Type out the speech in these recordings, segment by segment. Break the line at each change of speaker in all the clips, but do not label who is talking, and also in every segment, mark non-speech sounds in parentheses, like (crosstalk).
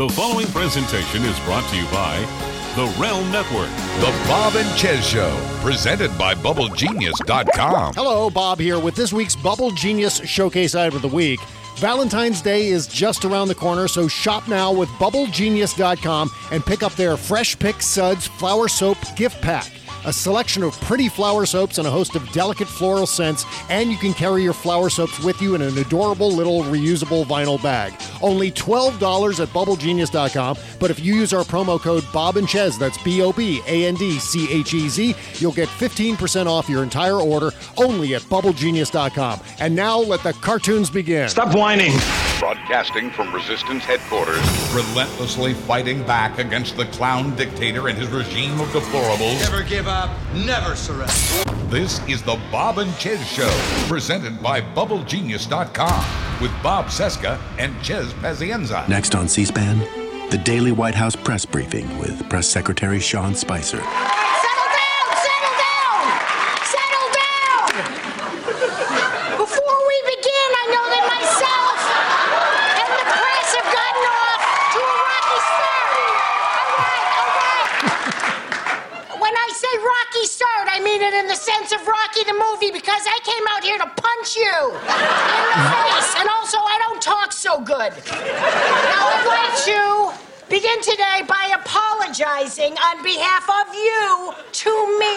The following presentation is brought to you by the Realm Network.
The Bob and Chez Show, presented by BubbleGenius.com.
Hello, Bob here with this week's Bubble Genius Showcase item of the week. Valentine's Day is just around the corner, so shop now with BubbleGenius.com and pick up their Fresh Pick Suds Flower Soap Gift Pack. A selection of pretty flower soaps and a host of delicate floral scents, and you can carry your flower soaps with you in an adorable little reusable vinyl bag. Only $12 at BubbleGenius.com, but if you use our promo code Bob and Chez, that's B O B A N D C H E Z, you'll get 15% off your entire order only at BubbleGenius.com. And now let the cartoons begin.
Stop whining.
Broadcasting from Resistance headquarters, relentlessly fighting back against the clown dictator and his regime of deplorables.
Never give up, never surrender.
This is the Bob and Chez Show, presented by BubbleGenius.com, with Bob Cesca and Chez Pazienza.
Next on C SPAN, the daily White House press briefing with Press Secretary Sean Spicer.
Settle down! Settle down! Settle down! Before we begin, I know that myself and the press have gotten off to a rocky start. All right, all right. When I say rocky start, I mean it in the sense of Rocky the movie because I came out here to punch you in the face, and also I don't talk so good. Now I'd like to begin today by apologizing on behalf of you to me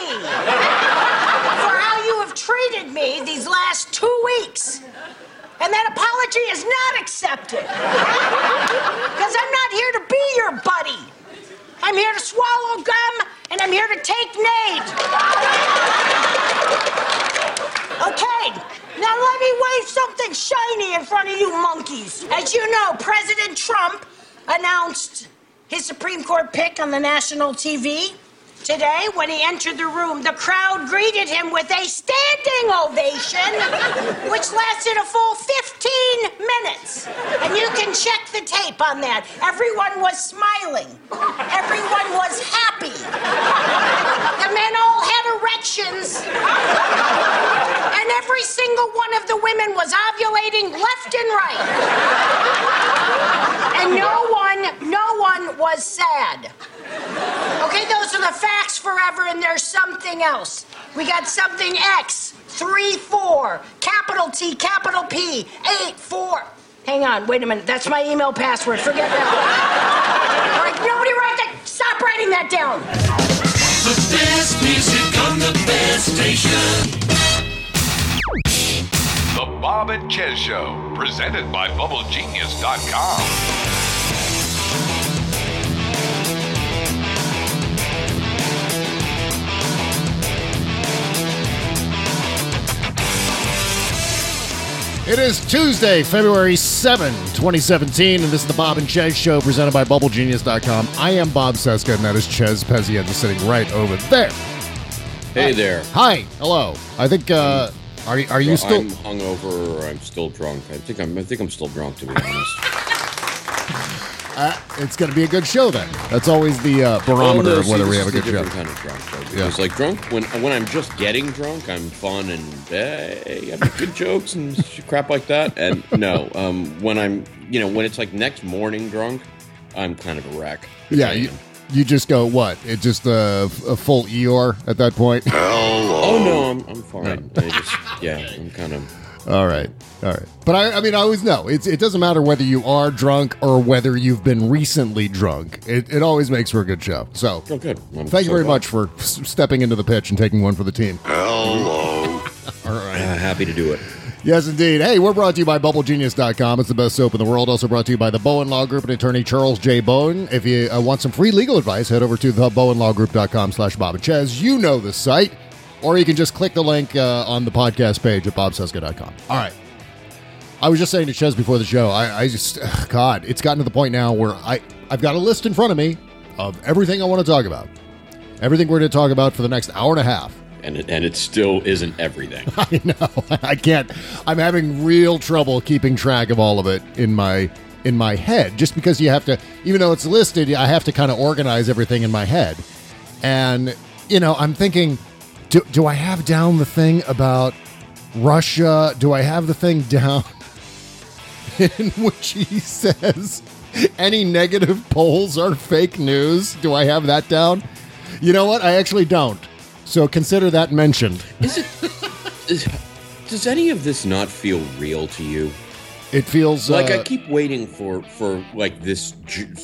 for how you have treated me these last two weeks. And that apology is not accepted. (laughs) Because I'm not here to be your buddy. I'm here to swallow gum and I'm here to take Nate. Okay, now let me wave something shiny in front of you monkeys. As you know, President Trump announced his Supreme Court pick on the national TV. Today, when he entered the room, the crowd greeted him with a standing ovation, which lasted a full 15 minutes. And you can check the tape on that. Everyone was smiling, everyone was happy. The men all had erections, and every single one of the women was ovulating left and right. And no one, no one was sad. Okay, those are the facts forever, and there's something else. We got something X, 3 4, capital T, capital P, 8 4. Hang on, wait a minute. That's my email password. Forget that. All right, nobody write that. Stop writing that down.
The best music on the best station.
The Bob and Chez Show, presented by BubbleGenius.com.
It is Tuesday, February 7, 2017, and this is the Bob and Chez Show presented by BubbleGenius.com. I am Bob Cesca, and that is Chez Pazienza sitting right over there.
Hey there.
Hi, hello. I think, uh, are, are you
Well,
still.
I'm hungover or I'm still drunk. I think I'm. I think I'm still drunk to be honest. (laughs)
Uh, it's going to be a good show then. That's always the uh, barometer
Oh, no,
of
see,
whether we have a good show.
different kind of drunk. Though,
Yeah.
because like drunk when when I'm just getting drunk, I'm fun and hey, I make good jokes and crap like that. And no, um, when I'm you know when it's like next morning drunk, I'm kind of a wreck.
Yeah, you, you just go, what? It just uh, a full Eeyore at that point?
Oh no, I'm I'm fine. I just yeah, I'm kind of.
All right, all right. But I, I mean, I always know it's. It doesn't matter whether you are drunk or whether you've been recently drunk. It, it always makes for a good show. So,
Oh, good. I'm
thank you very
glad.
much for s- stepping into the pitch and taking one for the team. Hello. (laughs) all right.
Uh, happy to do it.
Yes, indeed. Hey, we're brought to you by BubbleGenius.com. It's the best soap in the world. Also brought to you by the Bowen Law Group and attorney Charles J. Bowen. If you uh, want some free legal advice, head over to thebowenlawgroup.com slash Bob and Chez. You know the site. Or you can just click the link uh, on the podcast page at bobcesca.com. All right. I was just saying to Chez before the show, I, I just, ugh, (sighs) God, it's gotten to the point now where I, I've got a list in front of me of everything I want to talk about. Everything we're going to talk about for the next hour and a half.
And it, and it still isn't everything. (laughs)
I know. (laughs) I can't. I'm having real trouble keeping track of all of it in my in my head. Just because you have to, even though it's listed, I have to kind of organize everything in my head. And you know, I'm thinking, do do I have down the thing about Russia? Do I have the thing down (laughs) in which he says Any negative polls are fake news. Do I have that down? You know what? I actually don't. So consider that mentioned.
Is it? (laughs) is- does any of this not feel real to you?
It feels
Like
uh,
I keep waiting for for like this,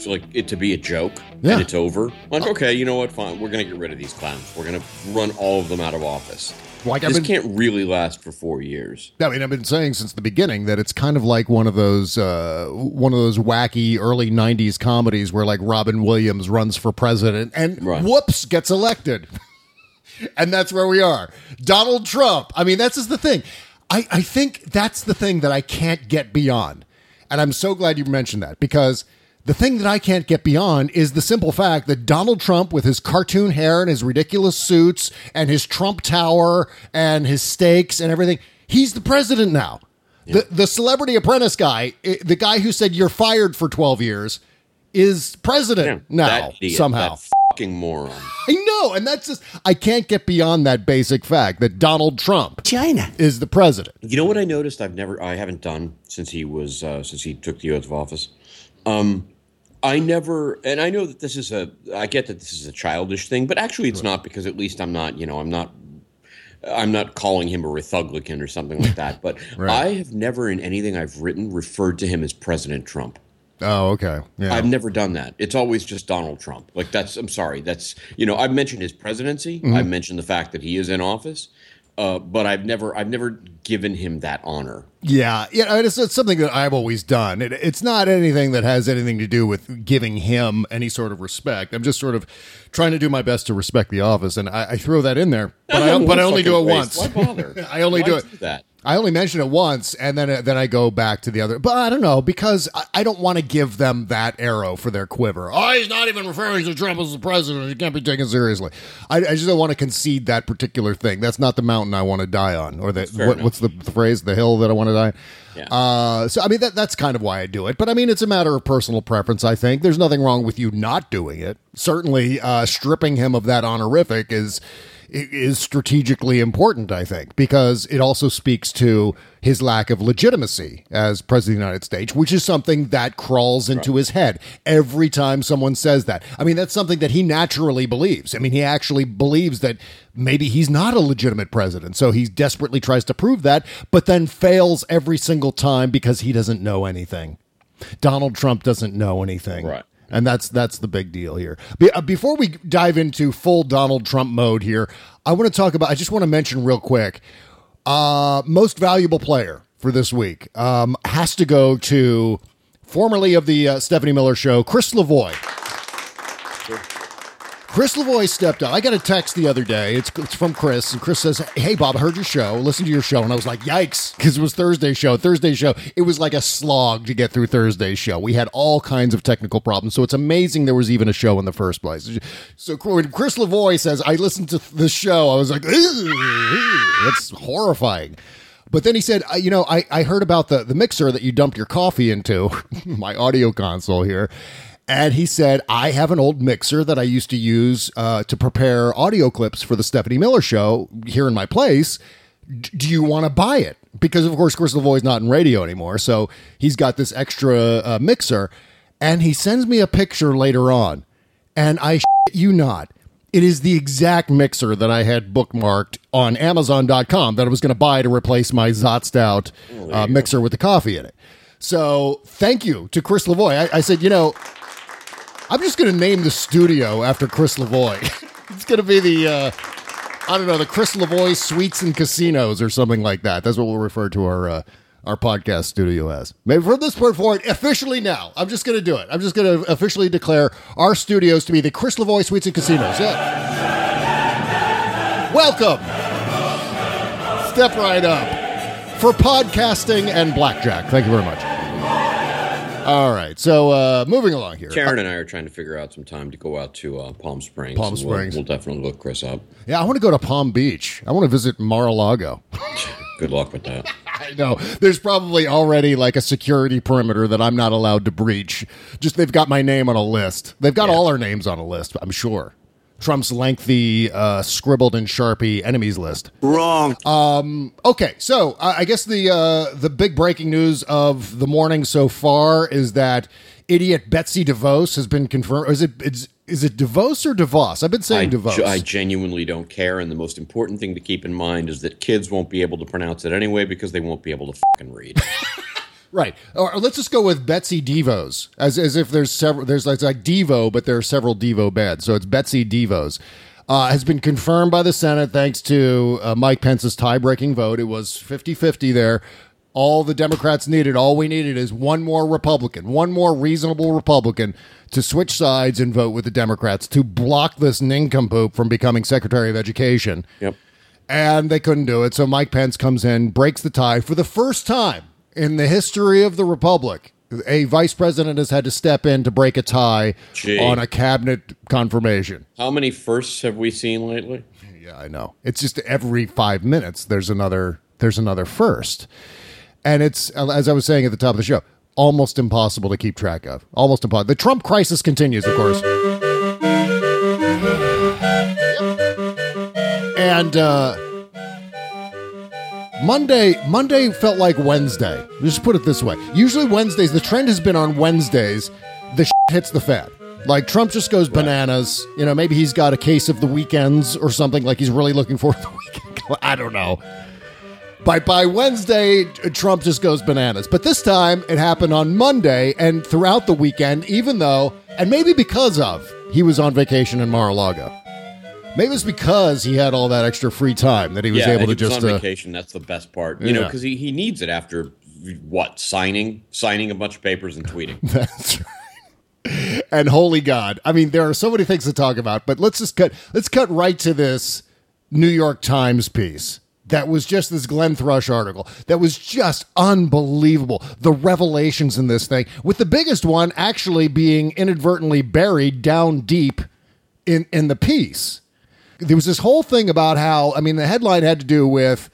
like it to be a joke
Yeah.
and it's over. Like, okay, you know what? Fine, we're gonna get rid of these clowns. We're gonna run all of them out of office.
Like I've
this
been-
can't really last for four years.
I mean, I've been saying since the beginning that it's kind of like one of those uh, one of those wacky early '90s comedies where like Robin Williams runs for president and
Right.
whoops gets elected, (laughs) and that's where we are. Donald Trump. I mean, that's just the thing. I, I think that's the thing that I can't get beyond, and I'm so glad you mentioned that because. The thing that I can't get beyond is the simple fact that Donald Trump, with his cartoon hair and his ridiculous suits and his Trump Tower and his stakes and everything, he's the president now. The the celebrity apprentice guy, eh, the guy who said you're fired for 12 years, is president now
that
somehow.
That fucking moron.
I know, and that's just I can't get beyond that basic fact that Donald Trump
China.
is the president.
You know what I noticed? I've never, I haven't done since he was, uh, since he took the oath of office. Um, I never, and I know that this is a, I get that this is a childish thing, but actually it's not because at least I'm not, you know, I'm not, I'm not calling him a Republican or something like that. But (laughs)
Right.
I have never in anything I've written referred to him as President Trump.
Oh, okay. Yeah.
I've never done that. It's always just Donald Trump. Like that's, I'm sorry, that's, you know, I've mentioned his presidency.
Mm-hmm.
I've mentioned the fact that he is in office. Uh, but I've never, I've never given him that honor.
Yeah, yeah, it's, it's something that I've always done. It, it's not anything that has anything to do with giving him any sort of respect. I'm just sort of trying to do my best to respect the office, and I, I throw that in there. But I, but I only do it once.
Why bother? (laughs)
I only
Why
do it.
that.
I only mention it once, and then then I go back to the other. But I don't know because I, I don't want to give them that arrow for their quiver. Oh, he's not even referring to Trump as the president. He can't be taken seriously. I, I just don't want to concede that particular thing. That's not the mountain I want to die on, or the what, what's the, the phrase? The hill that I want to die.
Yeah.
Uh, so I mean that that's kind of why I do it. But I mean it's a matter of personal preference. I think there's nothing wrong with you not doing it. Certainly, uh, stripping him of that honorific is is strategically important. I think because it also speaks to his lack of legitimacy as president of the United States, which is something that crawls into his head every time someone says that. I mean that's something that he naturally believes. I mean he actually believes that maybe he's not a legitimate president. So he desperately tries to prove that, but then fails every single time because he doesn't know anything. Donald Trump doesn't know anything.
Right.
And that's that's the big deal here. Be, uh, before we dive into full Donald Trump mode here, I want to talk about. I just want to mention real quick. Uh, most valuable player for this week um, has to go to formerly of the uh, Stephanie Miller Show, Chris Lavoie. Chris Lavoie stepped up. I got a text the other day. It's, it's from Chris, and Chris says, "Hey Bob, I heard your show. Listen to your show." And I was like, "Yikes!" Because it was Thursday show. Thursday show. It was like a slog to get through Thursday's show. We had all kinds of technical problems, so it's amazing there was even a show in the first place. So when Chris Lavoie says, "I listened to the show," I was like, "Ugh, "That's horrifying." But then he said, "You know, I, I heard about the the mixer that you dumped your coffee into, (laughs) my audio console here." And he said, I have an old mixer that I used to use uh, to prepare audio clips for the Stephanie Miller show here in my place. D- do you want to buy it? Because, of course, Chris Lavoie's not in radio anymore. So he's got this extra uh, mixer. And he sends me a picture later on. And I you not. It is the exact mixer that I had bookmarked on Amazon.com that I was going to buy to replace my Zotstout uh, mixer with the coffee in it. So thank you to Chris Lavoie. I, I said, you know, I'm just going to name the studio after Chris Lavoie. (laughs) it's going to be the, uh, I don't know, the Chris Lavoie Suites and Casinos or something like that. That's what we'll refer to our uh, our podcast studio as. Maybe from this point forward, officially now, I'm just going to do it. I'm just going to officially declare our studios to be the Chris Lavoie Suites and Casinos. Yeah. Welcome. Step right up for podcasting and blackjack. Thank you very much. All right, so uh, moving along here.
Karen and I are trying to figure out some time to go out to uh, Palm Springs.
Palm
and we'll-
Springs.
We'll, definitely look Chris up.
Yeah, I want to go to Palm Beach. I want to visit Mar-a-Lago. (laughs)
Good luck with that. (laughs)
I know. There's probably already like a security perimeter that I'm not allowed to breach. Just they've got my name on a list. They've got all our names on a list, I'm sure. Trump's lengthy, uh, scribbled in Sharpie enemies list.
Wrong.
Um, Okay, so uh, I guess the uh, the big breaking news of the morning so far is that idiot Betsy DeVos has been confirmed. Is it is, is it DeVos or DeVos? I've been
I,
saying DeVos.
ge- I genuinely don't care. And the most important thing to keep in mind is that kids won't be able to pronounce it anyway because they won't be able to fucking read. (laughs)
Right. Or let's just go with Betsy Devos, as as if there's several. There's like, like Devo, but there are several Devo beds. So it's Betsy Devos. Uh, has been confirmed by the Senate thanks to uh, Mike Pence's tie breaking vote. It was 50 50 there. All the Democrats needed, all we needed is one more Republican, one more reasonable Republican to switch sides and vote with the Democrats to block this nincompoop from becoming Secretary of Education
yep.
and they couldn't do it. So Mike Pence comes in, breaks the tie for the first time in the history of the republic. A vice president has had to step in to break a tie
Gee.
on a cabinet confirmation.
How many firsts have we seen lately?
Yeah, I know. It's just every five minutes there's another there's another first, and it's as I was saying at the top of the show, almost impossible to keep track of. Almost impossible. The Trump crisis continues, of course. (sighs) And uh, Monday, Monday felt like Wednesday. Just put it this way. Usually Wednesdays, the trend has been on Wednesdays, the shit hits the fan. Like Trump just goes bananas. You know, maybe he's got a case of the weekends or something. Like he's really looking forward to the (laughs) weekend. I don't know. By by Wednesday, Trump just goes bananas. But this time, it happened on Monday and throughout the weekend. Even though, and maybe because of, he was on vacation in Mar-a-Lago. Maybe it's because he had all that extra free time that he was
yeah,
able to
was
just.
on
Uh,
vacation. That's the best part, you know, because he, he needs it after what signing signing a bunch of papers and tweeting. (laughs)
That's right. And holy God, I mean, there are so many things to talk about, but let's just cut. Let's cut right to this New York Times piece. That was just this Glenn Thrush article. That was just unbelievable. The revelations in this thing, with the biggest one actually being inadvertently buried down deep in in the piece. There was this whole thing about how I mean the headline had to do with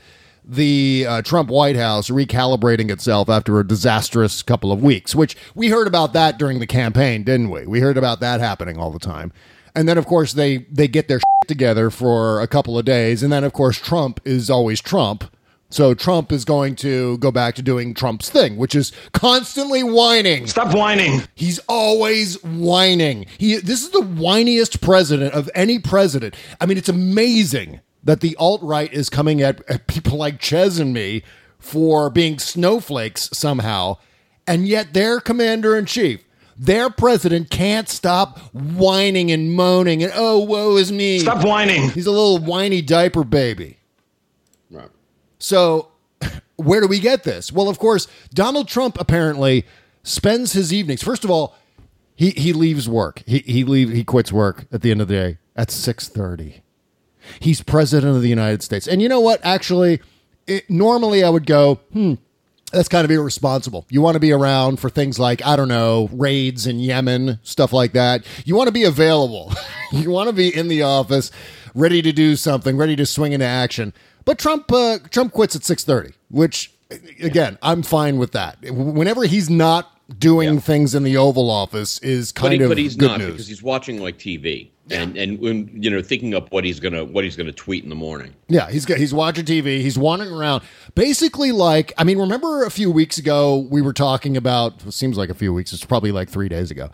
the uh, Trump White House recalibrating itself after a disastrous couple of weeks, which we heard about that during the campaign, didn't we? We heard about that happening all the time. And then of course they they get their together for a couple of days and then of course Trump is always Trump. So Trump is going to go back to doing Trump's thing, which is constantly whining.
Stop whining.
He's always whining. He this is the whiniest president of any president. I mean, it's amazing that the alt right is coming at, at people like Chez and me for being snowflakes somehow, and yet their commander in chief, their president, can't stop whining and moaning and oh woe is me.
Stop whining.
He's a little whiny diaper baby. So, (laughs) where do we get this? Well, of course, Donald Trump apparently spends his evenings. First of all, he he leaves work. He he leave he quits work at the end of the day at six thirty. He's president of the United States, and you know what? Actually, it, normally I would go, hmm. That's kind of irresponsible. You want to be around for things like, I don't know, raids in Yemen, stuff like that. You want to be available. (laughs) you want to be in the office, ready to do something, ready to swing into action. But Trump uh, Trump quits at 6:30, which again, I'm fine with that. Whenever he's not doing things in the Oval Office is kind
But, he,
of
but he's
good
not
news.
because he's watching like TV and and when, you know thinking up what he's gonna what he's gonna tweet in the morning.
Yeah, he's got, he's watching TV. He's wandering around, basically like I mean, remember a few weeks ago we were talking about. It seems like a few weeks. It's probably like three days ago.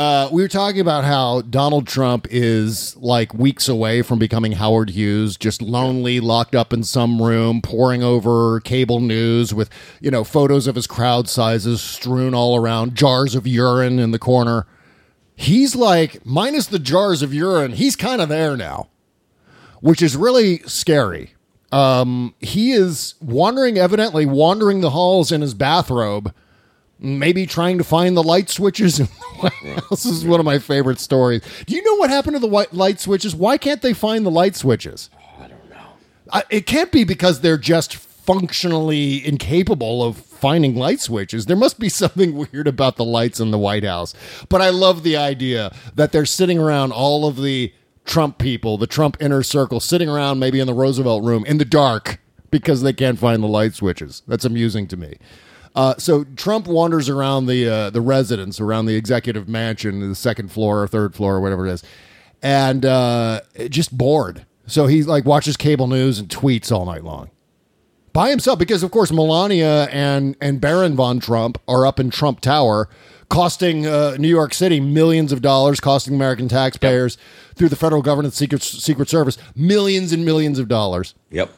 Uh, we were talking about how Donald Trump is like weeks away from becoming Howard Hughes, just lonely, locked up in some room, poring over cable news with you know photos of his crowd sizes strewn all around, jars of urine in the corner. He's like minus the jars of urine. He's kind of there now which is really scary. Um, he is wandering, evidently wandering the halls in his bathrobe, maybe trying to find the light switches. (laughs) in the White House. This is one of my favorite stories. Do you know what happened to the white light switches? Why can't they find the light switches?
Oh, I don't know.
I, it can't be because they're just functionally incapable of finding light switches. There must be (laughs) something weird about the lights in the White House. But I love the idea that they're sitting around all of the Trump people, the Trump inner circle, sitting around maybe in the Roosevelt room in the dark because they can't find the light switches. That's amusing to me. Uh, so Trump wanders around the uh, the residence, around the executive mansion, the second floor or third floor or whatever it is, and uh, just bored. So he like watches cable news and tweets all night long by himself because of course Melania and and Baron von Trump are up in Trump Tower costing uh, New York City millions of dollars, costing American taxpayers through the federal government secret secret service millions and millions of dollars.
Yep.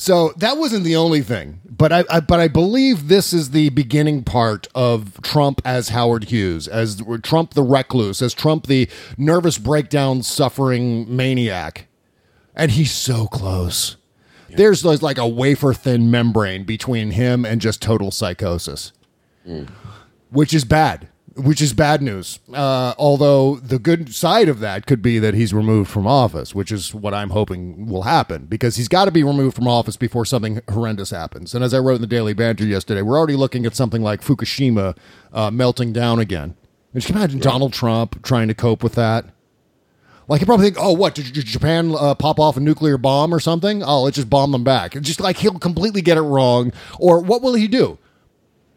So that wasn't the only thing, but I, I but I believe this is the beginning part of Trump as Howard Hughes, as Trump the recluse, as Trump the nervous breakdown suffering maniac, and he's so close. There's like like a wafer thin membrane between him and just total psychosis, mm. which is bad. Which is bad news. Uh, although the good side of that could be that he's removed from office, which is what I'm hoping will happen because he's got to be removed from office before something horrendous happens. And as I wrote in the Daily Banter yesterday, we're already looking at something like Fukushima uh, melting down again. And can imagine Donald Trump trying to cope with that. Like you probably think, oh, what did did Japan uh, pop off a nuclear bomb or something? Oh, let's just bomb them back. It's just like he'll completely get it wrong. Or what will he do?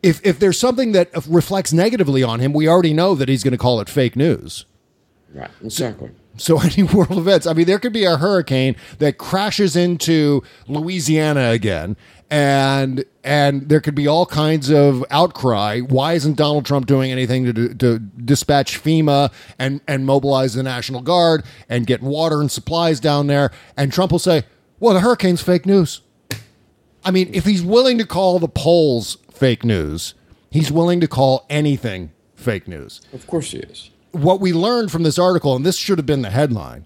If if there's something that reflects negatively on him, we already know that he's going to call it fake news.
Right. Exactly. (laughs)
So any world events, I mean, there could be a hurricane that crashes into Louisiana again, and and there could be all kinds of outcry. Why isn't Donald Trump doing anything to, to, to dispatch FEMA and and mobilize the National Guard and get water and supplies down there? And Trump will say, "Well, the hurricane's fake news." I mean, if he's willing to call the polls fake news, he's willing to call anything fake news
Of course he is.
what we learned from this article, and this should have been the headline,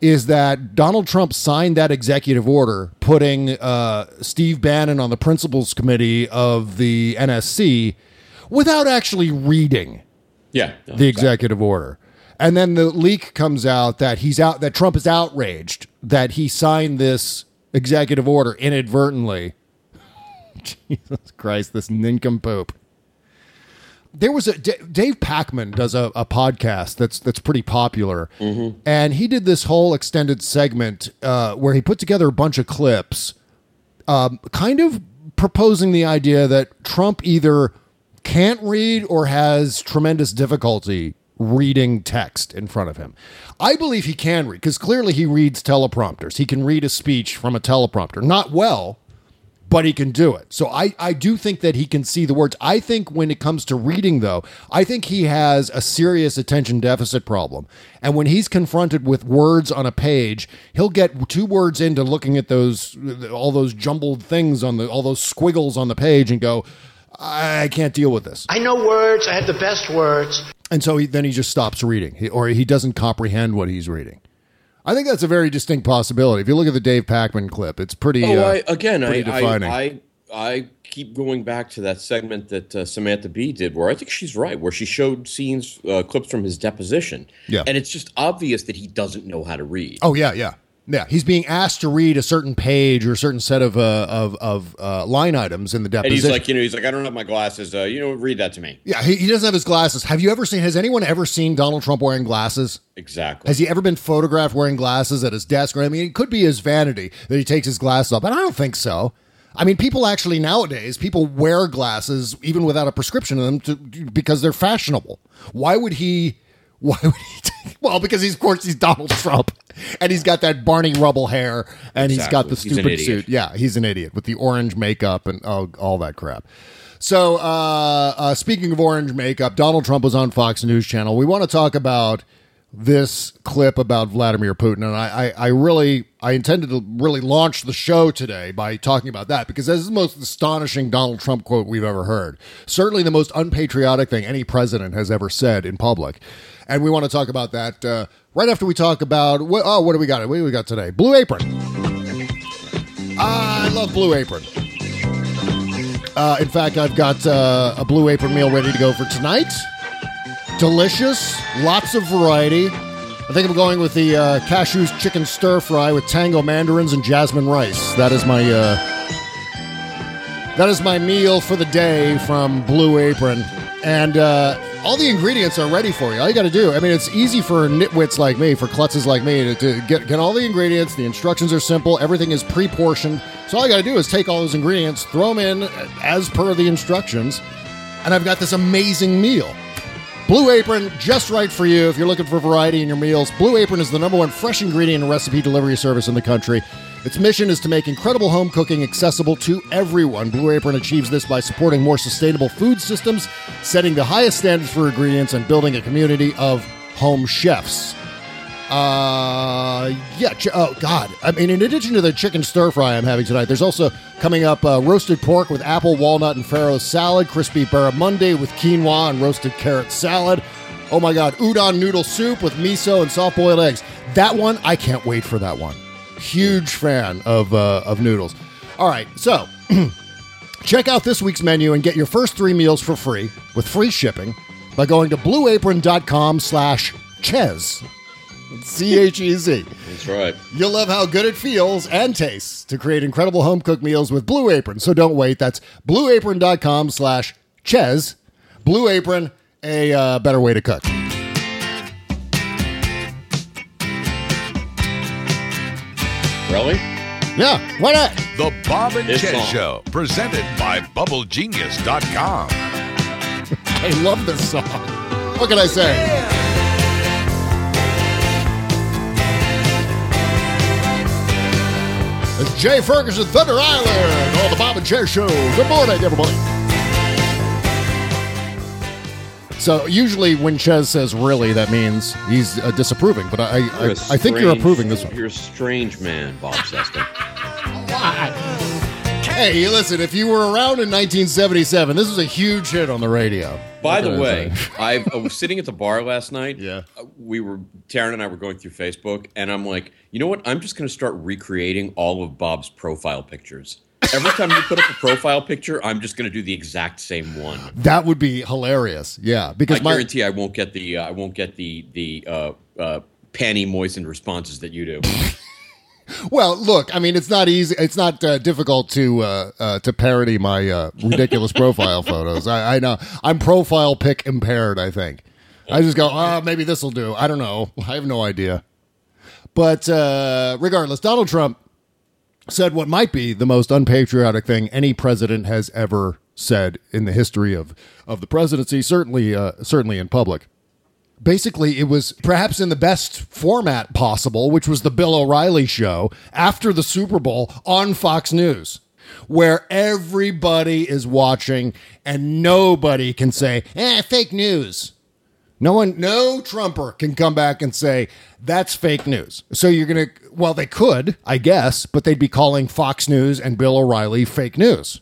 is that Donald Trump signed that executive order putting uh, Steve Bannon on the principals committee of the NSC without actually reading
Yeah. no,
the executive order. And then the leak comes out that he's out that Trump is outraged that he signed this executive order inadvertently. (laughs) Jesus Christ, this nincompoop. There was a D- Dave Pakman does a, a podcast that's that's pretty popular, and he did this whole extended segment uh, where he put together a bunch of clips, um, kind of proposing the idea that Trump either can't read or has tremendous difficulty reading text in front of him. I believe he can read because clearly he reads teleprompters. He can read a speech from a teleprompter. Not well, but he can do it. So I, I do think that he can see the words. I think when it comes to reading, though, I think he has a serious attention deficit problem. And when he's confronted with words on a page, he'll get two words into looking at those all those jumbled things on the all those squiggles on the page and go, I can't deal with this.
I know words. I have the best words.
And so he, then he just stops reading, he, or he doesn't comprehend what he's reading. I think that's a very distinct possibility. If you look at the Dave Pakman clip, it's pretty.
Oh,
uh,
I, again, I,
defining.
I, I, I keep going back to that segment that uh, Samantha Bee did, where I think she's right, where she showed scenes, uh, clips from his deposition,
Yeah.
and it's just obvious that he doesn't know how to read.
Oh yeah, yeah, yeah. He's being asked to read a certain page or a certain set of uh, of of uh, line items in the
and
deposition.
he's like, you know, he's like, I don't have my glasses. Uh, you know, read that to me.
yeah, he, he doesn't have his glasses. Have you ever seen? Has anyone ever seen Donald Trump wearing glasses?
Exactly.
Has he ever been photographed wearing glasses at his desk? Or I mean, it could be his vanity that he takes his glasses off, but I don't think so. I mean, people actually nowadays people wear glasses even without a prescription in them to, because they're fashionable. Why would he? Why would he? Take, well, because he's of course he's Donald Trump, and he's got that Barney Rubble hair, and he's got
Exactly.
the
He's an
stupid
idiot.
suit. Yeah, he's an idiot with the orange makeup and oh, all that crap. So, uh, uh, speaking of orange makeup, Donald Trump was on Fox News Channel. We want to talk about this clip about Vladimir Putin, and I, I, I really, I intended to really launch the show today by talking about that because this is the most astonishing Donald Trump quote we've ever heard. Certainly, the most unpatriotic thing any president has ever said in public, and we want to talk about that uh, right after we talk about what, oh, what do we got? What do we got today? Blue Apron. I love Blue Apron. Uh, in fact, I've got uh, a Blue Apron meal ready to go for tonight. Delicious, lots of variety. I think I'm going with the uh, cashews chicken stir fry with tango mandarins and jasmine rice. That is my uh, that is my meal for the day from Blue Apron, and uh, all the ingredients are ready for you. All you got to do, I mean, it's easy for nitwits like me, for klutzes like me, to, to get get all the ingredients. The instructions are simple. Everything is pre-portioned. So all you got to do is take all those ingredients, throw them in as per the instructions, and I've got this amazing meal. Blue Apron, just right for you if you're looking for variety in your meals. Blue Apron is the number one fresh ingredient and recipe delivery service in the country. Its mission is to make incredible home cooking accessible to everyone. Blue Apron achieves this by supporting more sustainable food systems, setting the highest standards for ingredients, and building a community of home chefs. Uh, yeah. Ch- oh God. I mean, in addition to the chicken stir fry I'm having tonight, there's also coming up uh, roasted pork with apple, walnut, and farro salad, crispy barramundi with quinoa and roasted carrot salad. Oh my God, udon noodle soup with miso and soft boiled eggs. That one, I can't wait for that one. Huge fan of uh, of noodles. All right, so (clears throat) check out this week's menu and get your first three meals for free with free shipping by going to blueapron.com slash chez. C H E Z.
That's right.
You'll love how good it feels and tastes to create incredible home cooked meals with Blue Apron. So don't wait. That's blueapron.com slash chez. Blue Apron, a uh, better way to cook.
Really?
Yeah, why not?
The Bob and
This
Chez
song.
Show, presented by BubbleGenius.com. (laughs)
I love this song. What can I say? It's Jay Ferguson, Thunder Island, on the Bob and Chez Show. Good morning, everybody. So usually when Chez says "really," that means he's uh, disapproving. But I, I,
You're
I,
a
I think you're approving this one.
You're a strange man, Bob Cesca.
Hey, listen, if you were around in 1977, this was a huge hit on the radio.
By the way. (laughs) I, I was sitting at the bar last night.
Yeah.
Uh, We were Taryn and I were going through Facebook, and I'm like, you know what? I'm just going to start recreating all of Bob's profile pictures. Every time you put up a profile picture, I'm just going to do the exact same one.
that would be hilarious. Yeah, because
I
my
guarantee I won't get the uh, I won't get the the uh, uh, panty moistened responses that you do. (laughs)
well, look, I mean, it's not easy. It's not uh, difficult to uh, uh, to parody my uh, ridiculous (laughs) profile photos. I, I know I'm profile pic impaired. I think I just go, oh, maybe this will do. I don't know. I have no idea. But uh, regardless, Donald Trump said what might be the most unpatriotic thing any president has ever said in the history of of the presidency. Certainly, uh, certainly in public. Basically, it was perhaps in the best format possible, which was the Bill O'Reilly show after the Super Bowl on Fox News, where everybody is watching and nobody can say, eh, fake news. No one, no Trumper can come back and say that's fake news. So you're going to, well, they could, I guess, but they'd be calling Fox News and Bill O'Reilly fake news,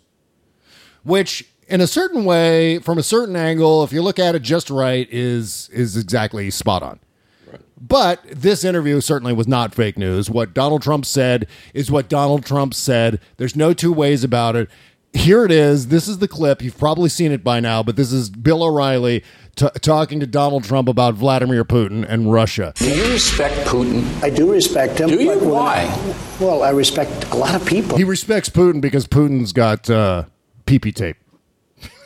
which in a certain way, from a certain angle, if you look at it just right, is is exactly spot on. But this interview certainly was not fake news. What Donald Trump said is what Donald Trump said. There's no two ways about it. Here it is. This is the clip. You've probably seen it by now, but this is Bill O'Reilly t- talking to Donald Trump about Vladimir Putin and Russia.
Do you respect Putin?
I do respect him.
Do you? Why?
I- well, I respect a lot of people.
He respects Putin because Putin's got uh, pee-pee tape.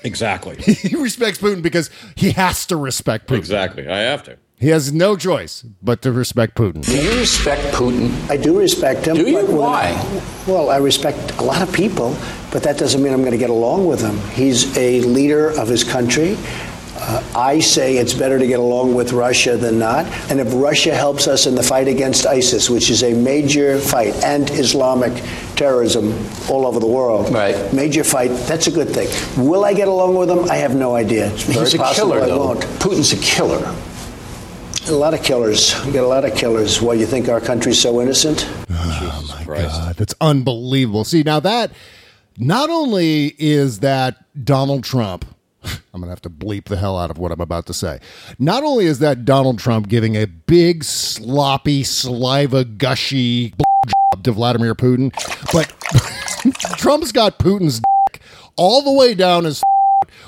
exactly. (laughs)
he respects Putin because he has to respect Putin.
Exactly. I have to.
He has no choice but to respect Putin.
Do you respect Putin?
I do respect him.
Do you? Why?
I- well, I respect a lot of people, but that doesn't mean I'm going to get along with him. He's a leader of his country. Uh, I say it's better to get along with Russia than not. And if Russia helps us in the fight against ISIS, which is a major fight, and Islamic terrorism all over the world,
Right.
major fight, that's a good thing. Will I get along with them? I have no idea. It's very
He's a
possible
killer,
I
though.
won't.
Putin's a killer.
A lot of killers. We got a lot of killers. Why you think our country's so innocent?
Jesus Christ.
God, that's unbelievable. See, now that not only is that Donald Trump, I'm going to have to bleep the hell out of what I'm about to say. Not only is that Donald Trump giving a big, sloppy, saliva gushy job to Vladimir Putin, but (laughs) Trump's got Putin's dick all the way down his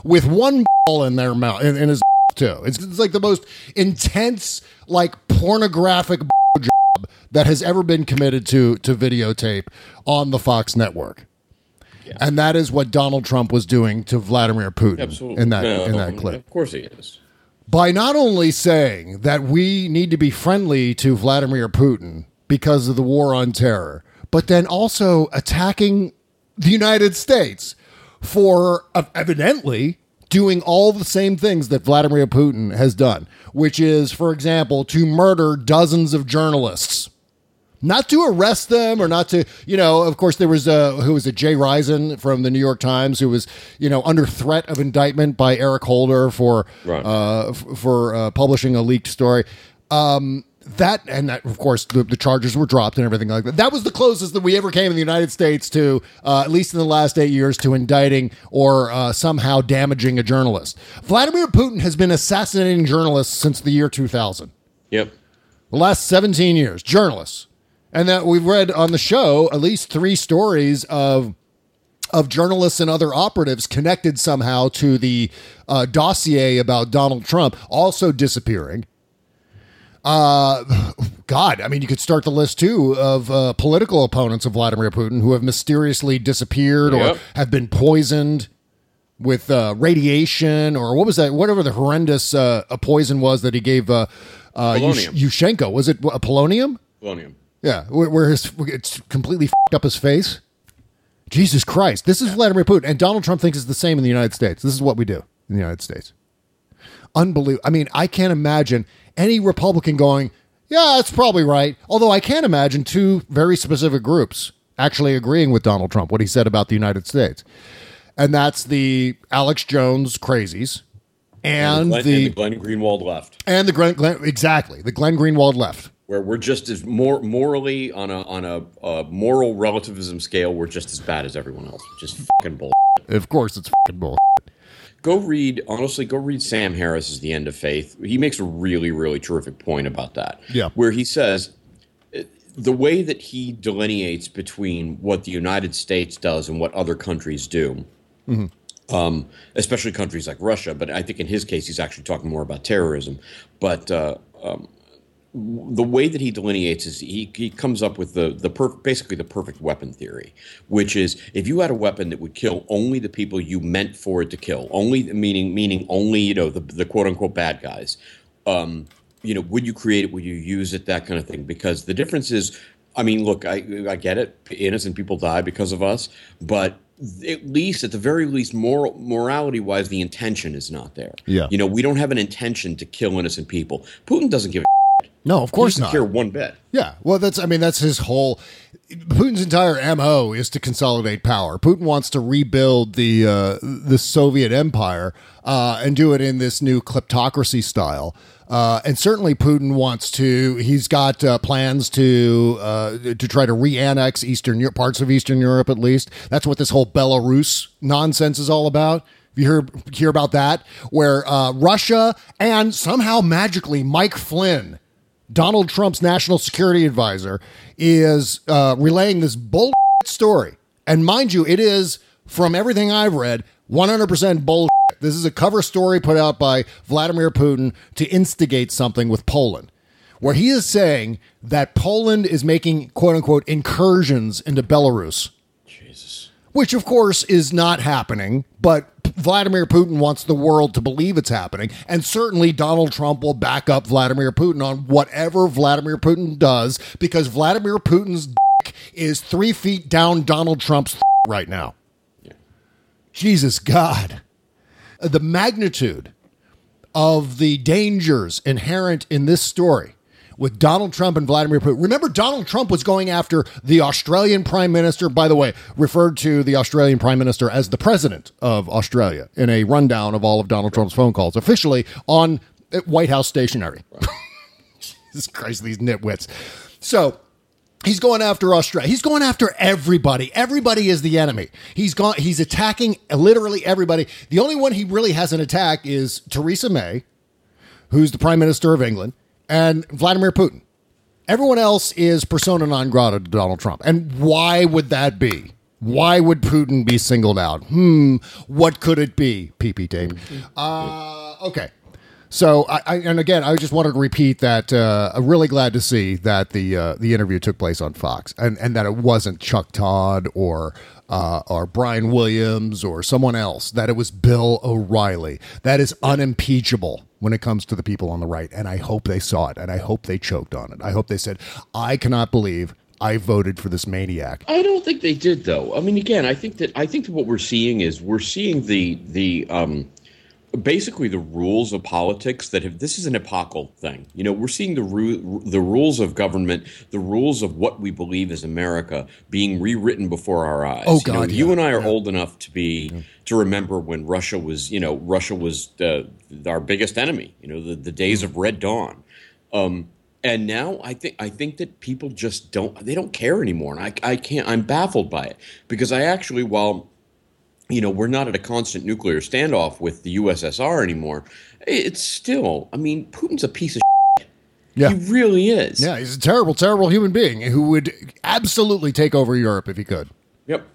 with one ball in their mouth, in, in his too. It's, it's like the most intense, like pornographic job that has ever been committed to to videotape on the Fox network. And that is what Donald Trump was doing to Vladimir Putin
Absolutely.
in that
No,
in that clip.
Of course he is.
By not only saying that we need to be friendly to Vladimir Putin because of the war on terror, but then also attacking the United States for uh, evidently doing all the same things that Vladimir Putin has done, which is, for example, to murder dozens of journalists. Not to arrest them or not to, you know, of course there was a, who was a Jay Risen from the New York Times who was, you know, under threat of indictment by Eric Holder for
Right.
uh f- for uh, publishing a leaked story. Um that and that of course the, the charges were dropped and everything like that. That was the closest that we ever came in the United States to uh, at least in the last 8 years to indicting or uh, somehow damaging a journalist. Vladimir Putin has been assassinating journalists since the year 2000
Yep.
the last 17 years, journalists. And that we've read on the show at least three stories of of journalists and other operatives connected somehow to the uh, dossier about Donald Trump also disappearing. Uh, (sighs) God, I mean, you could start the list too of uh, political opponents of Vladimir Putin who have mysteriously disappeared
Yep.
or have been poisoned with uh, radiation or what was that? Whatever the horrendous uh, a poison was that he gave uh, uh, Yush- Yushchenko. Was it a polonium?
Polonium.
Yeah, where, where his it's completely fed up his face. Jesus Christ, this is Vladimir Putin, and Donald Trump thinks it's the same in the United States. This is what we do in the United States. Unbelievable. I mean, I can't imagine any Republican going, "Yeah, that's probably right." Although I can't imagine two very specific groups actually agreeing with Donald Trump what he said about the United States, and that's the Alex Jones crazies and,
Glenn,
the
and the Glenn Greenwald left,
and the Glenn, Glenn exactly the Glenn Greenwald left.
Where we're just as more morally on a on a, a moral relativism scale, we're just as bad as everyone else. Just fucking bull.
Of course, it's fucking bull.
Go read honestly. Go read Sam Harris's "The End of Faith." He makes a really really terrific point about that.
Yeah.
where he says the way that he delineates between what the United States does and what other countries do. um, especially countries like Russia. But I think in his case, he's actually talking more about terrorism. But uh, um, the way that he delineates is he, he comes up with the the per- basically the perfect weapon theory, which is if you had a weapon that would kill only the people you meant for it to kill, only meaning meaning only you know the the quote unquote bad guys. Um, you know, would you create it? Would you use it? That kind of thing. Because the difference is, I mean, look, I I get it. Innocent people die because of us, but at least, at the very least, moral morality wise, the intention is not there.
Yeah.
You know, we don't have an intention to kill innocent people. Putin doesn't give a
No, of course
he
not.
care one bit.
Yeah, well, that's I mean that's his whole. Putin's entire mo is to consolidate power. Putin wants to rebuild the uh, the Soviet empire uh, and do it in this new kleptocracy style. Uh, and certainly, Putin wants to. He's got uh, plans to uh, to try to re-annex Eastern Europe, parts of Eastern Europe, at least. That's what this whole Belarus nonsense is all about. If you hear hear about that, where uh, Russia and somehow magically Mike Flynn Donald Trump's national security advisor is uh, relaying this bull (laughs) story. And mind you, it is, from everything I've read, 100% bullshit. (laughs) This is a cover story put out by Vladimir Putin to instigate something with Poland, where he is saying that Poland is making quote unquote incursions into Belarus Jesus. which of course is not happening, but Vladimir Putin wants the world to believe it's happening. And certainly Donald Trump will back up Vladimir Putin on whatever Vladimir Putin does because Vladimir Putin's dick is three feet down Donald Trump's (laughs) right now. Jesus God. The magnitude of the dangers inherent in this story with Donald Trump and Vladimir Putin. Remember, Donald Trump was going after the Australian Prime Minister, by the way, referred to the Australian Prime Minister as the President of Australia in a rundown of all of Donald Trump's phone calls, officially on White House stationery. (laughs) Jesus Christ, these nitwits. So he's going after Australia. He's going after everybody. Everybody is the enemy. He's gone. He's attacking literally everybody. The only one he really hasn't attacked is Theresa May, who's the Prime Minister of England, and Vladimir Putin. Everyone else is persona non grata to Donald Trump. And why would that be? Why would Putin be singled out? Hmm. What could it be? PP tape. Uh, okay. So, I, I and again, I just wanted to repeat that uh, I'm really glad to see that the uh, the interview took place on Fox, and, and that it wasn't Chuck Todd or uh, or Brian Williams or someone else. That it was Bill O'Reilly. That is unimpeachable when it comes to the people on the right, and I hope they saw it, and I hope they choked on it. I hope they said, "I cannot believe I voted for this maniac."
I don't think they did, though. I mean, again, I think that I think that what we're seeing is we're seeing the the um, basically the rules of politics that have this is an epochal thing. You know, we're seeing the ru- the rules of government, the rules of what we believe is America being rewritten before our eyes.
Oh,
You, know,
God,
you and I are old enough to be to remember when Russia was, you know, Russia was uh, our biggest enemy. You know, the, the days of Red Dawn. Um, and now I think I think that people just don't they don't care anymore, and I I can't I'm baffled by it because I actually while you know we're not at a constant nuclear standoff with the USSR anymore, it's still I mean Putin's a piece of
Yeah.
he really is.
Yeah, he's a terrible, terrible human being who would absolutely take over Europe if he could.
Yep.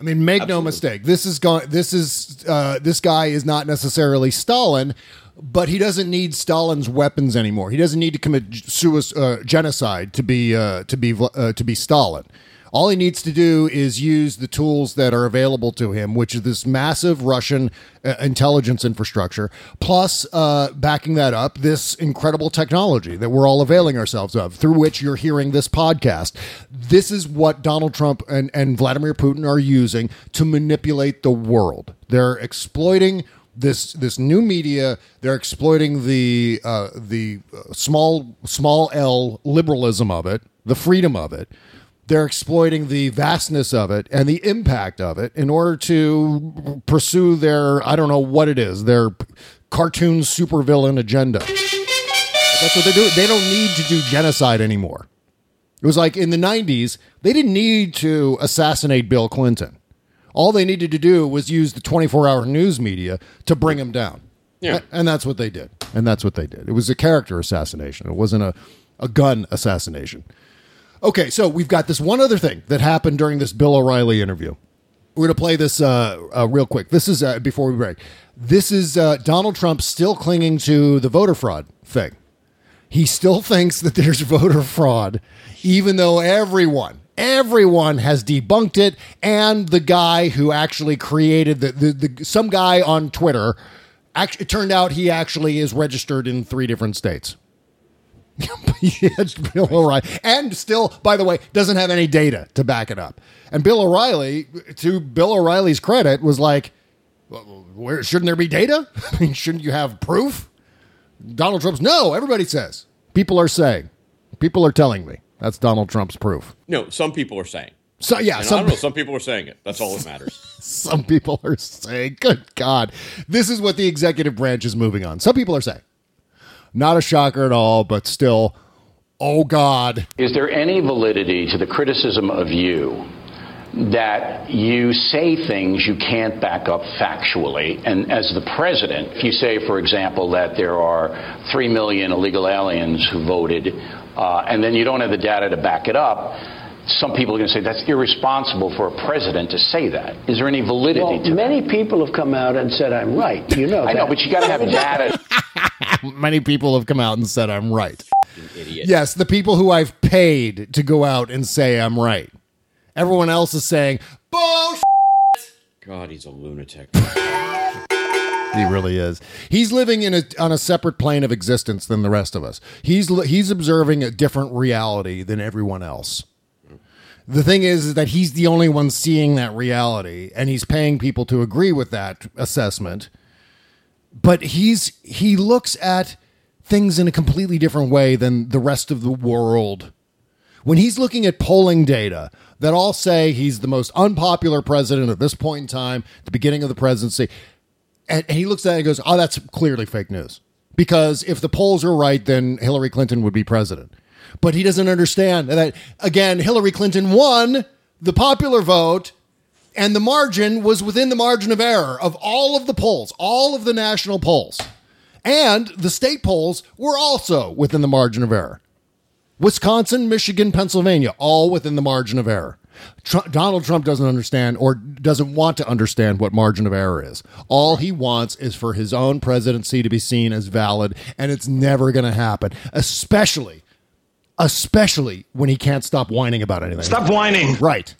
I mean, make no mistake. This is going. This is uh, this guy is not necessarily Stalin, but he doesn't need Stalin's weapons anymore. He doesn't need to commit suicide, uh, genocide to be uh, to be uh, to be Stalin. All he needs to do is use the tools that are available to him, which is this massive Russian uh, intelligence infrastructure, plus uh, backing that up, this incredible technology that we're all availing ourselves of, through which you're hearing this podcast. This is what Donald Trump and, and Vladimir Putin are using to manipulate the world. They're exploiting this this new media. They're exploiting the uh, the uh, small small L liberalism of it, the freedom of it they're exploiting the vastness of it and the impact of it in order to pursue their I don't know what it is their cartoon supervillain agenda. That's what they do. They don't need to do genocide anymore. It was like in the 90s, they didn't need to assassinate Bill Clinton. All they needed to do was use the 24 hour news media to bring him down.
Yeah.
And that's what they did. And that's what they did. It was a character assassination, it wasn't a, a gun assassination. Okay, so we've got this one other thing that happened during this Bill O'Reilly interview. We're going to play this uh, uh, real quick. This is uh, before we break. This is uh, Donald Trump still clinging to the voter fraud thing. He still thinks that there's (laughs) voter fraud, even though everyone, everyone has debunked it. And the guy who actually created the, the, the some guy on Twitter, actually, it turned out he actually is registered in three different states. (laughs) Yes, Bill O'Reilly. And still, by the way, doesn't have any data to back it up. And Bill O'Reilly, to Bill O'Reilly's credit, was like, well, where shouldn't there be data? (laughs) I mean, shouldn't you have proof? Donald Trump's no, everybody says. People are saying. People are telling me. That's Donald Trump's proof.
No, some people are saying.
So yeah,
And I don't know. Some people are saying it. That's all that matters. (laughs)
some people are saying, good God, this is what the executive branch is moving on. Some people are saying. Not a shocker at all, but still, oh God.
Is there any validity to the criticism of you that you say things you can't back up factually? And as the president, if you say, for example, that there are 3 million illegal aliens who voted, uh, and then you don't have the data to back it up, some people are going to say that's irresponsible for a president to say that. Is there any validity
Well,
to
many people have come out and said I'm right. You know, (laughs)
I know,
that.
but you got to have (laughs) data. (laughs)
Many people have come out and said I'm right.
Idiot.
Yes, the people who I've paid to go out and say I'm right. Everyone else is saying, bullshit.
God, he's a lunatic.
He really is. He's living in a on a separate plane of existence than the rest of us. He's he's observing a different reality than everyone else. The thing is, is that he's the only one seeing that reality, and he's paying people to agree with that assessment. But he's he looks at things in a completely different way than the rest of the world. When he's looking at polling data that all say he's the most unpopular president at this point in time, the beginning of the presidency, and, and he looks at it and goes, "Oh, that's clearly fake news." Because if the polls are right, then Hillary Clinton would be president. But he doesn't understand that again, Hillary Clinton won the popular vote and the margin was within the margin of error of all of the polls, all of the national polls. And the state polls were also within the margin of error. Wisconsin, Michigan, Pennsylvania, all within the margin of error. Tr- Donald Trump doesn't understand or doesn't want to understand what margin of error is. All he wants is for his own presidency to be seen as valid, and it's never going to happen, especially, especially when he can't stop whining about anything.
Stop whining.
Right.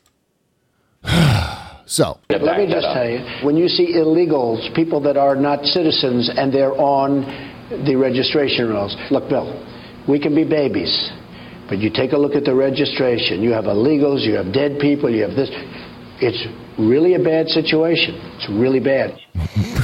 (sighs) so,
Let me just tell you, when you see illegals, people that are not citizens, and they're on the registration rolls, look, Bill, we can be babies, but you take a look at the registration. You have illegals, you have dead people, you have this. It's really a bad situation. It's really bad.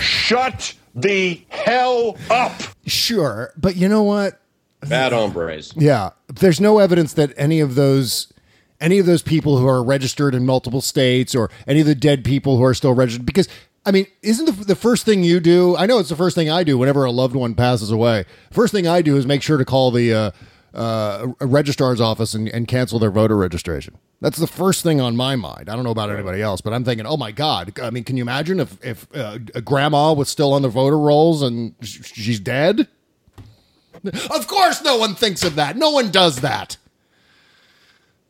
Shut the hell up.
Sure, but you know what?
Bad hombres.
Yeah, there's no evidence that any of those any of those people who are registered in multiple states or any of the dead people who are still registered because I mean, isn't the, the first thing you do? I know it's the first thing I do whenever a loved one passes away. First thing I do is make sure to call the uh, uh, registrar's office and, and cancel their voter registration. That's the first thing on my mind. I don't know about anybody else, but I'm thinking, oh my god! I mean, can you imagine if if uh, a grandma was still on the voter rolls and sh- she's dead? (laughs) Of course, no one thinks of that. No one does that.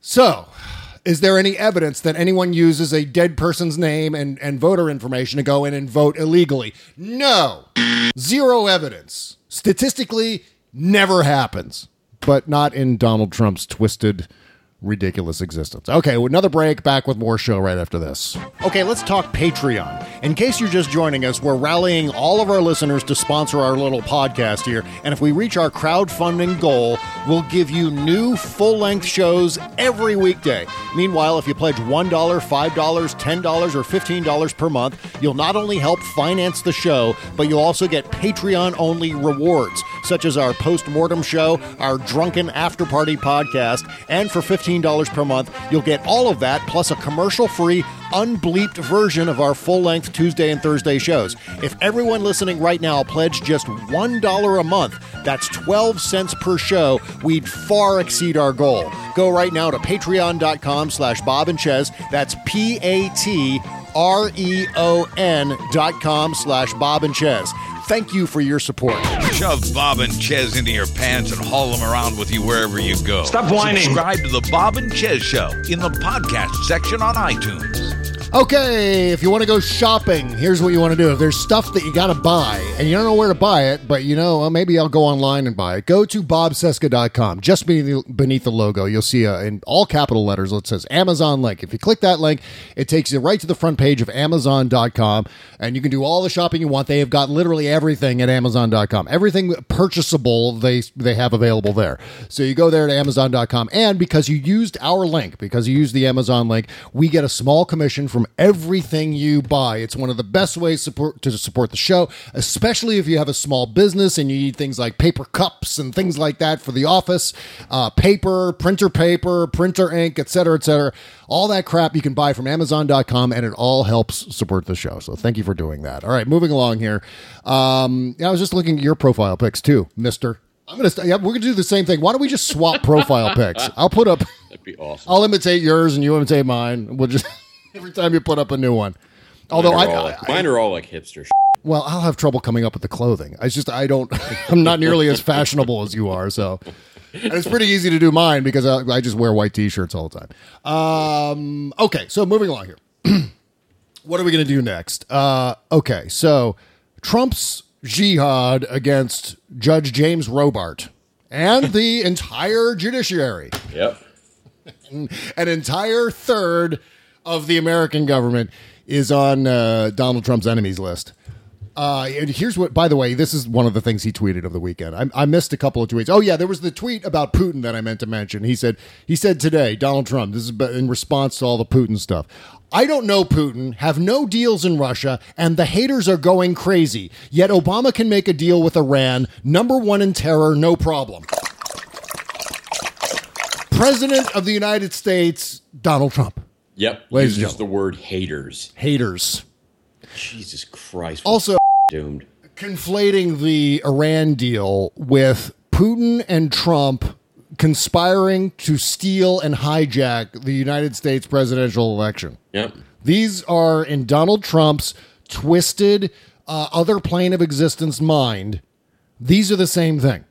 So, is there any evidence that anyone uses a dead person's name and, and voter information to go in and vote illegally? No. Zero evidence. Statistically, never happens, but not in Donald Trump's twisted ridiculous existence. Okay, another break. Back with more show right after this. Okay, let's talk Patreon. In case you're just joining us, we're rallying all of our listeners to sponsor our little podcast here. And if we reach our crowdfunding goal, we'll give you new full length shows every weekday. Meanwhile, if you pledge $1, $5, $10, or $15 per month, you'll not only help finance the show, but you'll also get Patreon only rewards, such as our post mortem show, our drunken after party podcast, and for 15 $15 per month, you'll get all of that plus a commercial free, unbleeped version of our full length Tuesday and Thursday shows. If everyone listening right now pledged just $1 a month, that's 12 cents per show, we'd far exceed our goal. Go right now to patreon.com slash Bob and Chez. That's P A T R E O N dot com slash Bob and Chez. Thank you for your support.
Shove Bob and Chez into your pants and haul them around with you wherever you go.
Stop whining.
Subscribe to the Bob and Chez Show in the podcast section on iTunes.
Okay, if you want to go shopping, here's what you want to do. If there's stuff that you got to buy and you don't know where to buy it, but you know, maybe I'll go online and buy it, go to bobcesca.com. Just beneath, beneath the logo, you'll see a, in all capital letters, it says Amazon link. If you click that link, it takes you right to the front page of amazon.com and you can do all the shopping you want. They have got literally everything at amazon.com. Everything purchasable they they have available there. So you go there to amazon.com and because you used our link, because you used the Amazon link, we get a small commission from everything you buy. It's one of the best ways support, to support the show, especially if you have a small business and you need things like paper cups and things like that for the office, uh, paper, printer paper, printer ink, etc., etc. All that crap you can buy from Amazon.com, and it all helps support the show. So thank you for doing that. All right, moving along here. Um, I was just looking at your profile pics too, Mister. I'm gonna. St- yeah, we're gonna do the same thing. Why don't we just swap profile (laughs) pics? I'll put up.
That'd be awesome.
I'll imitate yours, and you imitate mine. We'll just every time you put up a new one. Although
mine
I,
are all
I-
like, mine are all like hipster.
well, I'll have trouble coming up with the clothing. I just I don't. (laughs) I'm not nearly as fashionable as you are, so. And it's pretty easy to do mine because I, I just wear white t-shirts all the time. Um, okay, so moving along here. (clears throat) what are we going to do next? Uh, okay, so Trump's jihad against Judge James Robart and the entire judiciary
Yep. (laughs)
an entire third of the American government is on uh, Donald Trump's enemies list. Uh, and here's what, by the way, this is one of the things he tweeted of the weekend. I, I missed a couple of tweets. Oh yeah, there was the tweet about Putin that I meant to mention. He said, he said today, Donald Trump, this is in response to all the Putin stuff. I don't know Putin, have no deals in Russia, and the haters are going crazy. Yet Obama can make a deal with Iran, number one in terror, no problem. President of the United States, Donald Trump.
Yep.
Ladies
Uses the word haters.
Haters.
Jesus Christ.
Also, (laughs)
doomed.
conflating the Iran deal with Putin and Trump conspiring to steal and hijack the United States presidential election.
Yep.
These are in Donald Trump's twisted, uh, other plane of existence mind. These are the same thing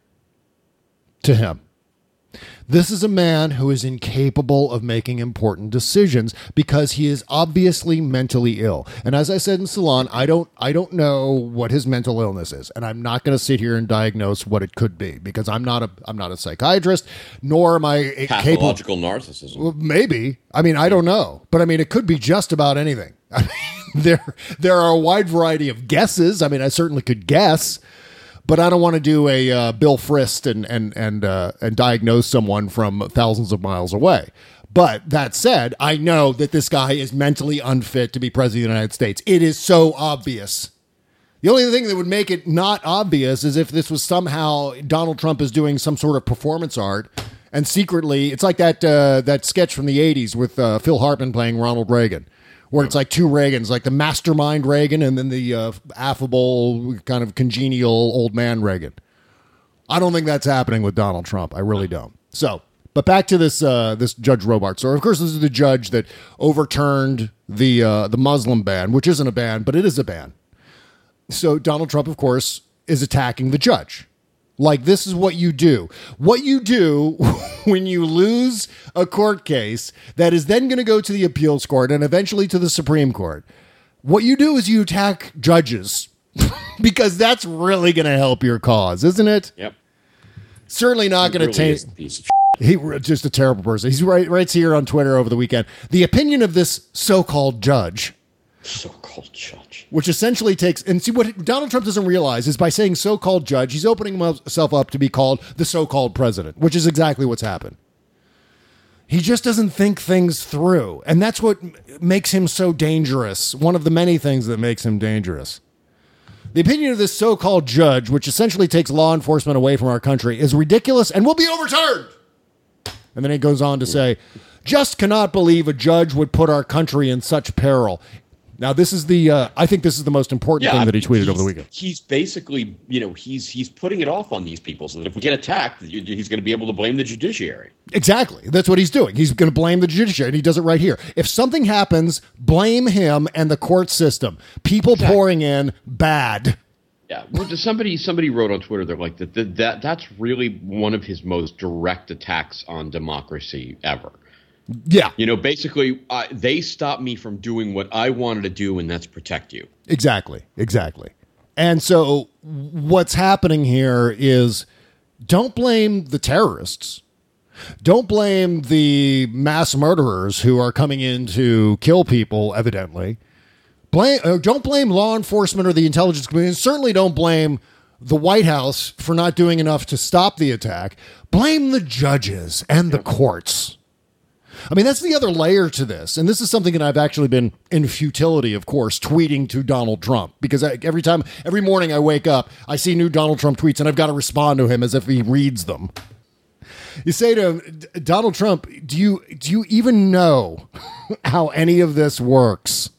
to him. This is a man who is incapable of making important decisions because he is obviously mentally ill. And as I said in Salon, I don't I don't know what his mental illness is, and I'm not going to sit here and diagnose what it could be because I'm not a I'm not a psychiatrist, nor am I capable.
Pathological narcissism.
Well, maybe. I mean, I don't know, but I mean, it could be just about anything. (laughs) I mean, there there are a wide variety of guesses. I mean, I certainly could guess, but I don't want to do a uh, Bill Frist and and and uh, and diagnose someone from thousands of miles away. But that said, I know that this guy is mentally unfit to be president of the United States. It is so obvious The only thing that would make it not obvious is if this was somehow Donald Trump is doing some sort of performance art and secretly it's like that uh, that sketch from the 80s with uh, Phil Hartman playing Ronald Reagan where it's like two Reagans, like the mastermind Reagan and then the uh, affable kind of congenial old man Reagan. I don't think that's happening with Donald Trump. I really don't. So, but back to this uh, this Judge Robart. So, of course, this is the judge that overturned the uh, the Muslim ban, which isn't a ban, but it is a ban. So, Donald Trump, of course, is attacking the judge. Like this is what you do. What you do (laughs) when you lose a court case that is then going to go to the appeals court and eventually to the Supreme Court. What you do is you attack judges (laughs) because that's really going to help your cause, isn't it?
Yep.
Certainly not going to
Really
take.
is a piece of (laughs)
He just a terrible person. He's right writes here on Twitter over the weekend. The opinion of this so-called judge,
so-called judge,
which essentially takes and see what Donald Trump doesn't realize is by saying so-called judge, he's opening himself up to be called the so-called president, which is exactly what's happened. He just doesn't think things through, and that's what makes him so dangerous. One of the many things that makes him dangerous. The opinion of this so-called judge, which essentially takes law enforcement away from our country, is ridiculous and will be overturned. And then he goes on to say, just cannot believe a judge would put our country in such peril. Now, this is the, uh, I think this is the most important thing that he tweeted over the weekend.
He's basically, you know, he's he's putting it off on these people so that if we get attacked, he's going to be able to blame the judiciary.
Exactly. That's what he's doing. He's going to blame the judiciary, and he does it right here. If something happens, blame him and the court system. People pouring in, bad.
Yeah, well, somebody somebody wrote on Twitter they're like that, that that that's really one of his most direct attacks on democracy ever.
Yeah,
You know, basically, uh, they stopped me from doing what I wanted to do, and that's protect you.
Exactly. Exactly. And so what's happening here is don't blame the terrorists. Don't blame the mass murderers who are coming in to kill people, evidently. Blame, uh, don't blame law enforcement or the intelligence community. And certainly don't blame the White House for not doing enough to stop the attack. Blame the judges and the courts. I mean, that's the other layer to this. And this is something that I've actually been, in futility, of course, tweeting to Donald Trump because I, every time, every morning I wake up, I see new Donald Trump tweets and I've got to respond to him as if he reads them. You say to him, Donald Trump, do you, do you even know (laughs) how any of this works?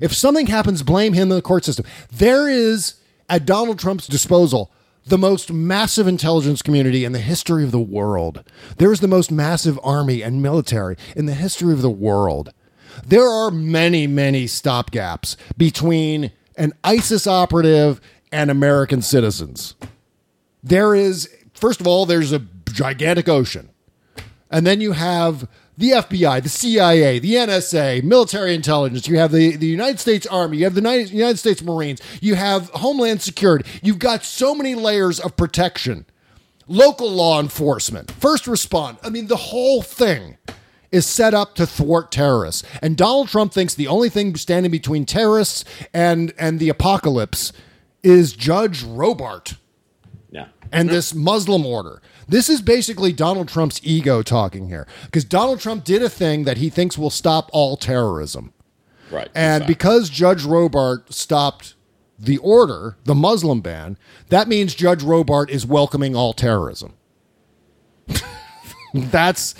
If something happens, blame him in the court system. There is, at Donald Trump's disposal, the most massive intelligence community in the history of the world. There is the most massive army and military in the history of the world. There are many, many stopgaps between an ISIS operative and American citizens. There is, first of all, there's a gigantic ocean. And then you have the FBI, the CIA, the NSA, military intelligence. You have the, the United States Army. You have the United, States Marines. You have Homeland Security. You've got so many layers of protection. Local law enforcement, first respond. I mean, the whole thing is set up to thwart terrorists. And Donald Trump thinks the only thing standing between terrorists and, and the apocalypse is Judge Robart
Yeah.
and this Muslim order. This is basically Donald Trump's ego talking here because Donald Trump did a thing that he thinks will stop all terrorism.
Right.
And
exactly.
because Judge Robart stopped the order, the Muslim ban, that means Judge Robart is welcoming all terrorism. (laughs) that's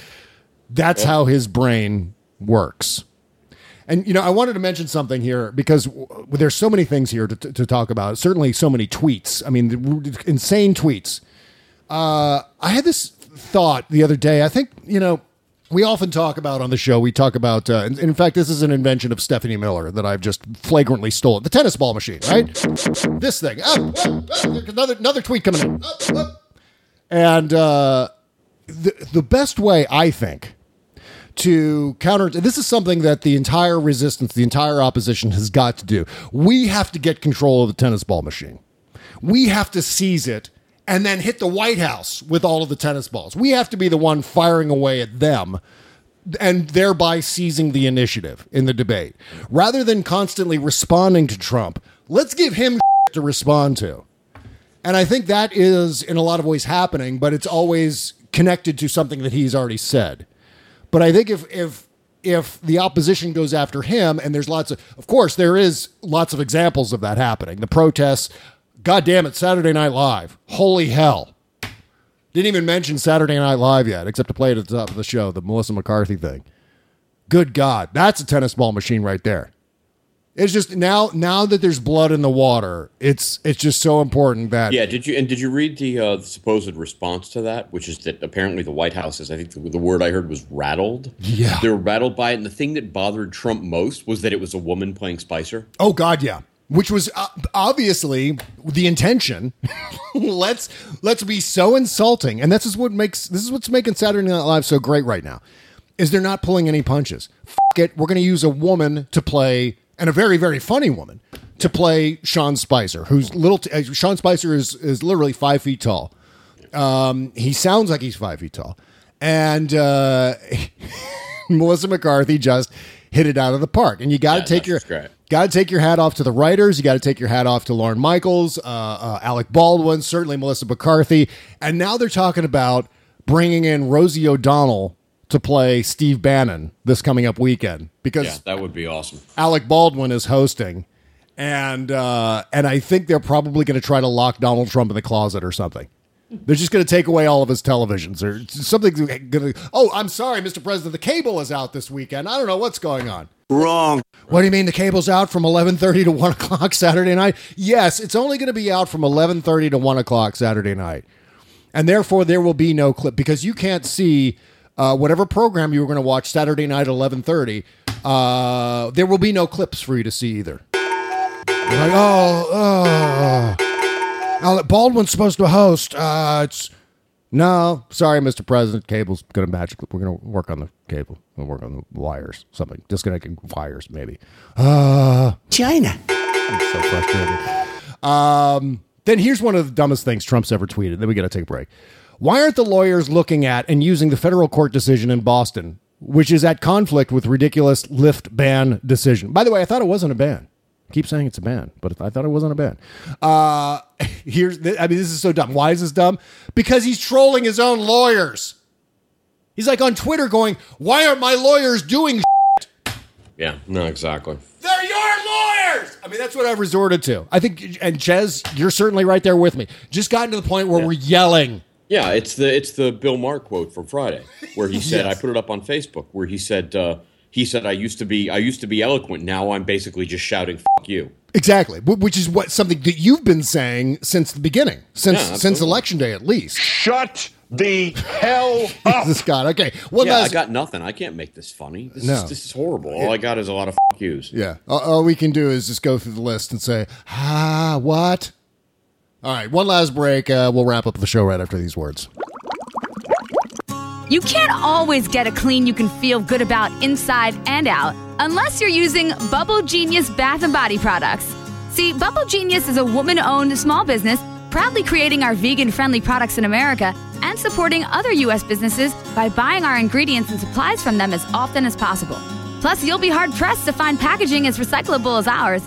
that's how his brain works. And you know, I wanted to mention something here because w- there's so many things here to, to talk about. Certainly, so many tweets. I mean, the insane tweets. Uh, I had this thought the other day. I think you know we often talk about on the show. We talk about. Uh, in, fact, this is an invention of Stephanie Miller that I've just flagrantly stolen. The tennis ball machine, right? this thing. Oh, oh, oh, another another tweet coming in. And uh, the the best way I think to counter this is something that the entire resistance, the entire opposition has got to do. We have to get control of the tennis ball machine. We have to seize it and then hit the White House with all of the tennis balls. We have to be the one firing away at them and thereby seizing the initiative in the debate. Rather than constantly responding to Trump, let's give him (laughs) to respond to. And I think that is in a lot of ways happening, but it's always connected to something that he's already said. But I think if if if the opposition goes after him, and there's lots of, of course, there is lots of examples of that happening. The protests, God damn it, Saturday Night Live, holy hell. Didn't even mention Saturday Night Live yet, except to play it at the top of the show, the Melissa McCarthy thing. Good God, that's a tennis ball machine right there. It's just now, now that there's blood in the water, it's it's just so important that
Yeah, did you and did you read the, uh, the supposed response to that, which is that apparently the White House is, I think the, the word I heard was rattled.
Yeah.
they were rattled by it, and the thing that bothered Trump most was that it was a woman playing Spicer.
Oh God, yeah. Which was uh, obviously the intention. (laughs) let's let's be so insulting, and this is what makes this is what's making Saturday Night Live so great right now. Is they're not pulling any punches. F- it, we're going to use a woman to play, and a very very funny woman to play Sean Spicer, who's little. T- uh, Sean Spicer is is literally five feet tall. Um, he sounds like he's five feet tall, and uh, (laughs) Melissa McCarthy just hit it out of the park. And you got to
Yeah,
take your got to take your hat off to the writers. You got to take your hat off to Lorne Michaels, uh, uh, Alec Baldwin, certainly Melissa McCarthy, and now they're talking about bringing in Rosie O'Donnell to play Steve Bannon this coming up weekend because
Yeah, that would be awesome.
Alec Baldwin is hosting. And uh, and I think they're probably going to try to lock Donald Trump in the closet or something. They're just going to take away all of his televisions or something's going to. Oh, I'm sorry, Mr. President. The cable is out this weekend. I don't know what's going on.
Wrong.
What do you mean the cable's out from 11:30 to 1 o'clock Saturday night? Yes, it's only going to be out from 11:30 to 1 o'clock Saturday night, and therefore there will be no clip because you can't see uh, whatever program you were going to watch Saturday night at 11:30. Uh, there will be no clips for you to see either. You're like, oh, oh, Baldwin's supposed to host. Uh, it's no, sorry, Mr. President. Cable's going to magically. We're going to work on the cable. We'll work on the wires. Something disconnecting wires, maybe. Uh,
China.
I'm so frustrated. Um, then here's one of the dumbest things Trump's ever tweeted. Then we got to take a break. Why aren't the lawyers looking at and using the federal court decision in Boston, which is at conflict with ridiculous lift ban decision? By the way, I thought it wasn't a ban. I keep saying it's a ban, but I thought it wasn't a ban. Uh, (laughs) here's, the, I mean, this is so dumb. Why is this dumb? Because he's trolling his own lawyers. He's like on Twitter going, "Why aren't my lawyers doing?"
Yeah, no, exactly.
They're your lawyers. I mean, that's what I've resorted to. I think, and Chez, you're certainly right there with me. Just gotten to the point where we're yelling.
Yeah, it's the it's the Bill Maher quote from Friday where he (laughs) said
Yes.
I put it up on Facebook where he said uh, he said I used to be I used to be eloquent now I'm basically just shouting fuck you.
Exactly, which is what something that you've been saying since the beginning, since
Yeah,
since election day at least.
Shut the hell (laughs) up.
this God. Okay, one
yeah,
last.
I got nothing. I can't make this funny. This
No.
is this is horrible. All I got is a lot of fuck yous.
yeah, all, all we can do is just go through the list and say, ah, what? All right, one last break. Uh, we'll wrap up the show right after these words.
You can't always get a clean you can feel good about inside and out unless you're using Bubble Genius Bath and Body products. See, Bubble Genius is a woman owned small business proudly creating our vegan friendly products in America and supporting other U.S. businesses by buying our ingredients and supplies from them as often as possible. Plus, you'll be hard pressed to find packaging as recyclable as ours.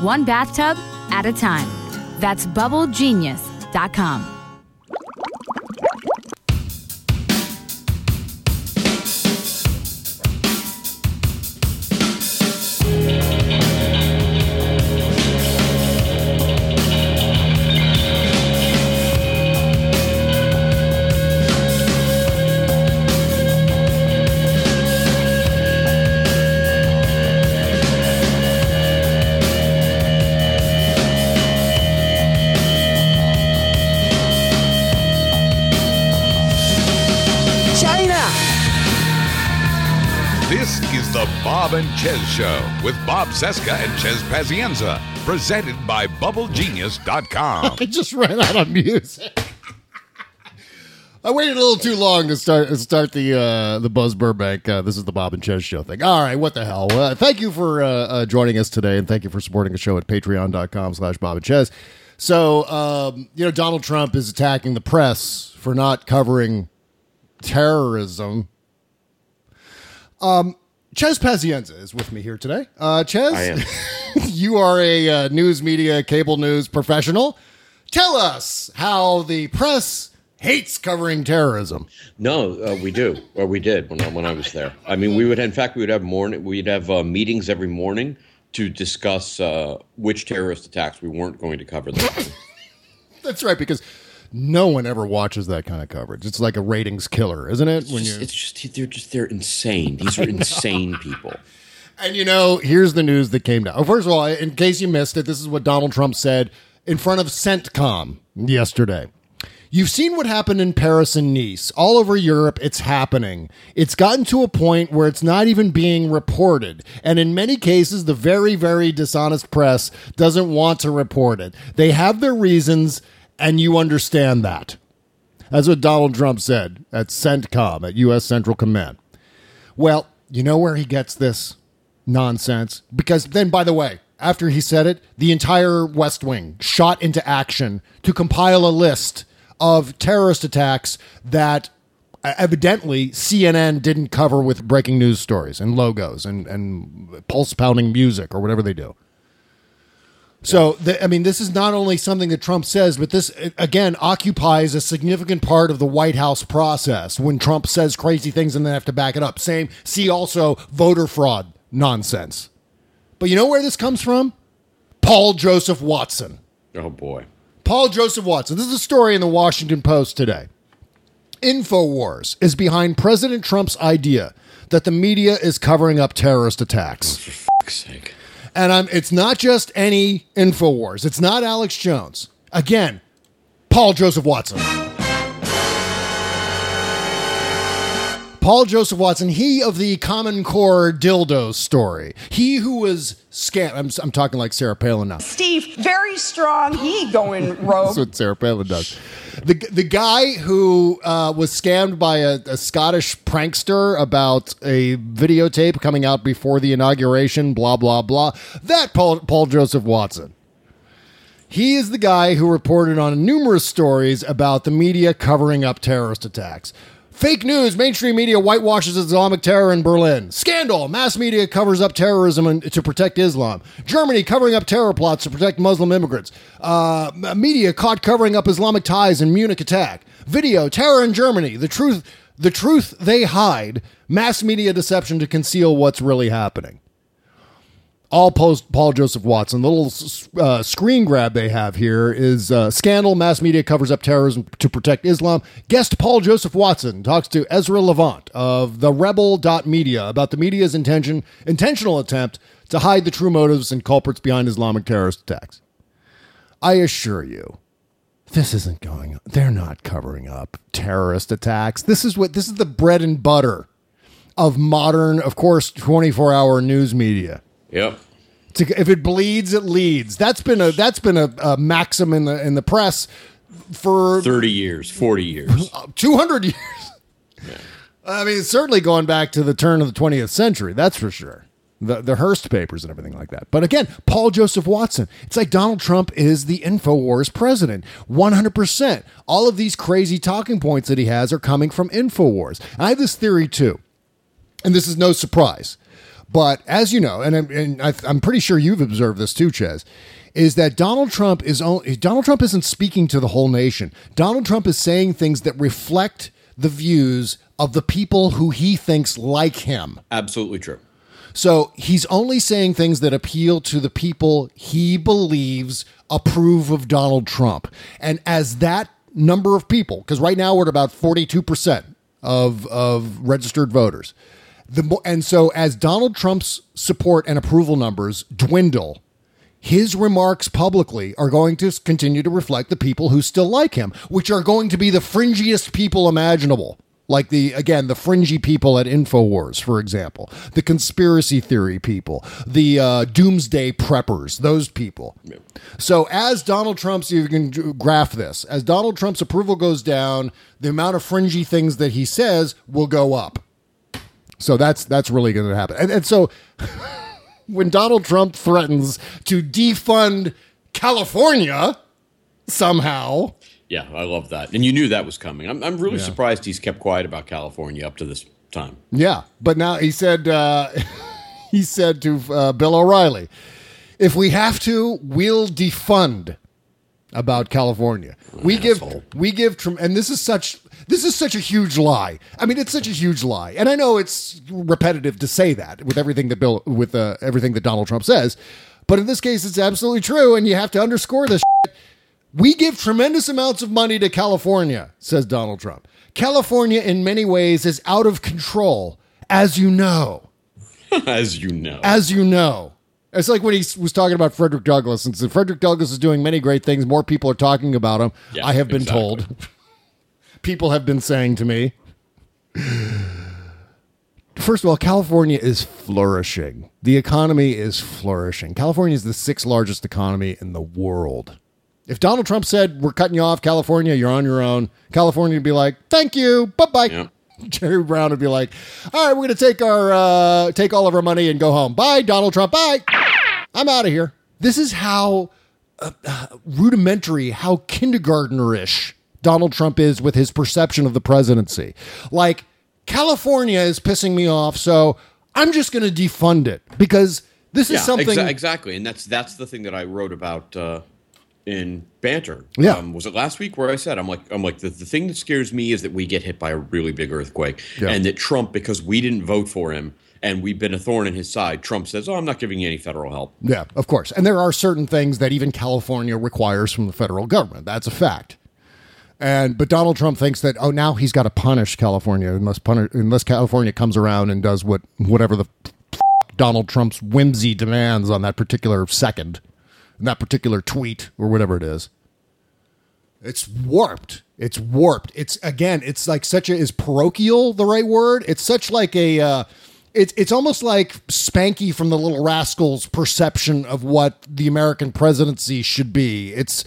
one bathtub at a time. That's bubblegenius.com.
and Chez Show with Bob Cesca and Chez Pazienza, presented by BubbleGenius.com. (laughs)
I just ran out of music. I waited a little too long to start start the uh, the Buzz Burbank. Uh, this is the Bob and Chez show thing. All right, what the hell? Uh, thank you for uh, uh, joining us today, and thank you for supporting the show at patreon.com slash Bob and Chez. So, um, you know, Donald Trump is attacking the press for not covering terrorism. Um, Chez Pazienza is with me here today. Uh, Chez,
I am. (laughs)
you are a uh, news media, cable news professional. Tell us how the press hates covering terrorism.
No, uh, we do, or we did when I, when I was there. I mean, we would, in fact, we would have morning, we'd have uh, meetings every morning to discuss uh, which terrorist attacks we weren't going to cover. (laughs)
That's right, because no one ever watches that kind of coverage. It's like a ratings killer, isn't it?
When you, it's just they're just they're insane. These are (laughs) insane people.
And you know, here's the news that came down. Oh, first of all, in case you missed it, this is what Donald Trump said in front of CENTCOM yesterday. You've seen what happened in Paris and Nice. All over Europe, it's happening. It's gotten to a point where it's not even being reported. And in many cases, the very, very dishonest press doesn't want to report it. They have their reasons, and you understand that. That's what Donald Trump said at CENTCOM, at U.S. Central Command. Well, you know where he gets this nonsense? Because then, by the way, after he said it, the entire West Wing shot into action to compile a list of terrorist attacks that uh, evidently CNN didn't cover with breaking news stories and logos and, and pulse pounding music or whatever they do. So, the, I mean, this is not only something that Trump says, but this, again, occupies a significant part of the White House process when Trump says crazy things and then have to back it up. Same, see also voter fraud nonsense. But you know where this comes from? Paul Joseph Watson.
Oh, boy.
Paul Joseph Watson. This is a story in the Washington Post today. InfoWars is behind President Trump's idea that the media is covering up terrorist attacks.
Oh, for fuck's sake.
And I'm, it's not just any InfoWars, it's not Alex Jones. Again, Paul Joseph Watson. Paul Joseph Watson, he of the Common Core dildo story. He who was scam. I'm, I'm talking like Sarah Palin now.
Steve, very strong. He going rogue.
That's what Sarah Palin does. The, the guy who uh, was scammed by a, a Scottish prankster about a videotape coming out before the inauguration, blah, blah, blah. That Paul, Paul Joseph Watson. He is the guy who reported on numerous stories about the media covering up terrorist attacks. Fake news. Mainstream media whitewashes Islamic terror in Berlin. Scandal. Mass media covers up terrorism to protect Islam. Germany covering up terror plots to protect Muslim immigrants. Uh, media caught covering up Islamic ties in Munich attack. Video. Terror in Germany. The truth. The truth they hide. Mass media deception to conceal what's really happening all post Paul Joseph Watson. The little uh, screen grab they have here is uh, scandal. Mass media covers up terrorism to protect Islam. Guest Paul Joseph Watson talks to Ezra Levant of the Rebel.media about the media's intention intentional attempt to hide the true motives and culprits behind Islamic terrorist attacks. I assure you, this isn't going. on. They're not covering up terrorist attacks. This is what this is the bread and butter of modern, of course, twenty four hour news media.
Yep.
To, if it bleeds, it leads. That's been a that's been a, a maxim in the in the press for
thirty years, forty years, (laughs) uh,
two hundred years. Yeah. I mean, certainly going back to the turn of the twentieth century. That's for sure. The the Hearst papers and everything like that. But again, Paul Joseph Watson. It's like Donald Trump is the Infowars president. One hundred percent. All of these crazy talking points that he has are coming from Infowars. I have this theory too, and this is no surprise but as you know, and, I'm, and I'm pretty sure you've observed this too, Chez, is that Donald Trump is only, Donald Trump isn't speaking to the whole nation. Donald Trump is saying things that reflect the views of the people who he thinks like him.
Absolutely true.
So he's only saying things that appeal to the people he believes approve of Donald Trump. And as that number of people, because right now we're at about 42% of, of registered voters. The and so as Donald Trump's support and approval numbers dwindle, his remarks publicly are going to continue to reflect the people who still like him, which are going to be the fringiest people imaginable. like the again the fringy people at Infowars, for example, the conspiracy theory people, the uh, doomsday preppers, those people. So as Donald Trump's, you can graph this. As Donald Trump's approval goes down, the amount of fringy things that he says will go up. So that's that's really going to happen. And, and so (laughs) when Donald Trump threatens to defund California somehow,
Yeah, I love that. And you knew that was coming. I'm, I'm really
Yeah.
surprised he's kept quiet about California up to this time.
Yeah, but now he said uh, (laughs) he said to uh, Bill O'Reilly, "If we have to, we'll defund about California. We give we give and this is such this is such a huge lie. I mean, it's such a huge lie, and I know it's repetitive to say that with everything that Bill with uh, everything that Donald Trump says, but in this case, it's absolutely true, and you have to underscore this." shit. We give tremendous amounts of money to California, says Donald Trump. California, in many ways, is out of control, as you know. (laughs)
As you know.
As you know. It's like when he was talking about Frederick Douglass and Frederick Douglass is doing many great things. More people are talking about him.
Yeah,
I have been
exactly.
told. (laughs) people have been saying to me. First of all, California is flourishing. The economy is flourishing. California is the sixth largest economy in the world. If Donald Trump said, We're cutting you off, California, you're on your own, California would be like, Thank you, bye bye. (laughs) Jerry Brown would be like, All right, we're going to take our uh, take all of our money and go home. Bye, Donald Trump. Bye. I'm out of here. This is how uh, uh, rudimentary, how kindergartnerish Donald Trump is with his perception of the presidency. Like, California is pissing me off, so I'm just going to defund it because this is
yeah,
something.
exa- exactly, and that's that's the thing that I wrote about uh, in banter.
Yeah.
um, was it last week where I said I'm like I'm like the, the thing that scares me is that we get hit by a really big earthquake,
Yeah.
and that Trump because we didn't vote for him and we've been a thorn in his side. Trump says, "Oh, I'm not giving you any federal help."
Yeah, of course. And there are certain things that even California requires from the federal government. That's a fact. And but Donald Trump thinks that oh now he's got to punish California unless punish, unless California comes around and does what whatever the f- Donald Trump's whimsy demands on that particular second, that particular tweet or whatever it is. It's warped. It's warped. It's again. It's like such a is parochial the right word? It's such like a. Uh, it's it's almost like Spanky from the Little Rascals' perception of what the American presidency should be. It's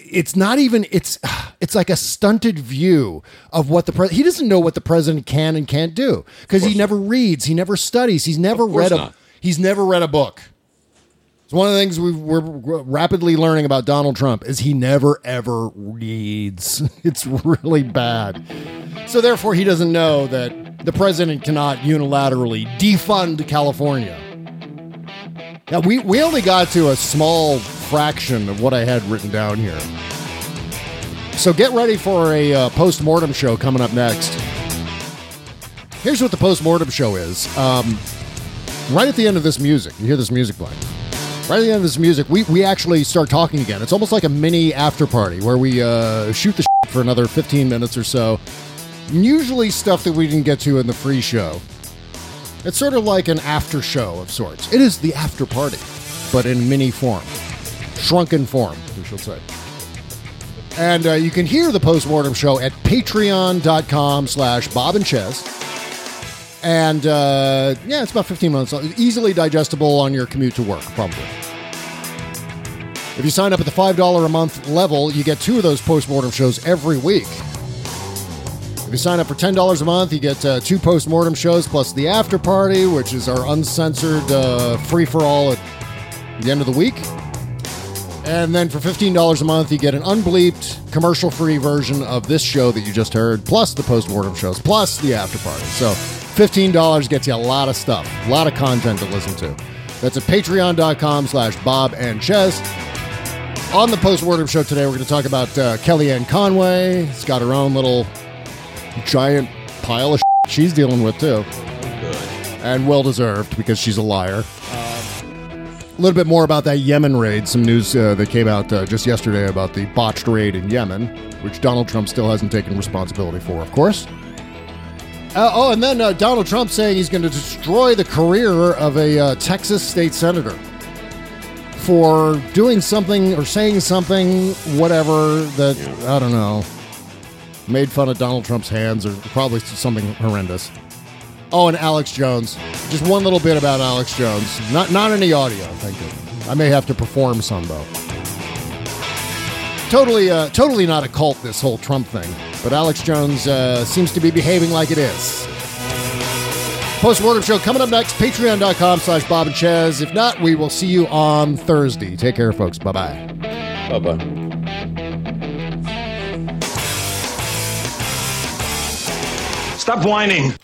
it's not even it's (sighs) it's like a stunted view of what the president he doesn't know what the president can and can't do because he never reads he never studies he's never read a
not.
he's never read a book it's one of the things we we're rapidly learning about Donald Trump is he never ever reads. (laughs) It's really bad. So therefore, he doesn't know that the president cannot unilaterally defund California. Now we we only got to a small fraction of what I had written down here. So get ready for a uh, post mortem show coming up next. Here's what the post mortem show is. Um, right at the end of this music, you hear this music playing. Right at the end of this music, we, we actually start talking again. It's almost like a mini after party where we uh, shoot the (laughs) for another 15 minutes or so. Usually stuff that we didn't get to in the free show. It's sort of like an after show of sorts. It is the after party, but in mini form, shrunken form, we shall say. And uh, you can hear the postmortem show at patreon.com slash Bob and Chez. And uh, yeah, it's about 15 minutes. Easily digestible on your commute to work, probably. If you sign up at the $5 a month level, you get two of those postmortem shows every week. If you sign up for $10 a month, you get uh, two postmortem shows plus the after party, which is our uncensored uh, free for all at the end of the week. And then for $15 a month, you get an unbleeped, commercial free version of this show that you just heard, plus the postmortem shows, plus the after party. So $15 gets you a lot of stuff, a lot of content to listen to. That's at patreon.com slash Bob and Chez. On the postmortem show today, we're going to talk about uh, Kellyanne Conway. It's got her own little giant pile of shit she's dealing with, too. And well deserved because she's a liar. A little bit more about that Yemen raid. Some news uh, that came out uh, just yesterday about the botched raid in Yemen, which Donald Trump still hasn't taken responsibility for, of course. Uh, oh, and then uh, Donald Trump saying he's going to destroy the career of a uh, Texas state senator for doing something or saying something, whatever, that, I don't know. Made fun of Donald Trump's hands or probably something horrendous. Oh, and Alex Jones. Just one little bit about Alex Jones. Not not any audio, thank you. I may have to perform some though. Totally, uh, totally not a cult. This whole Trump thing, but Alex Jones uh, seems to be behaving like it is. Post-mortem show coming up next. Patreon.com slash Bob and Chez. If not, we will see you on Thursday. Take care, folks. Bye-bye.
Bye-bye.
Stop whining.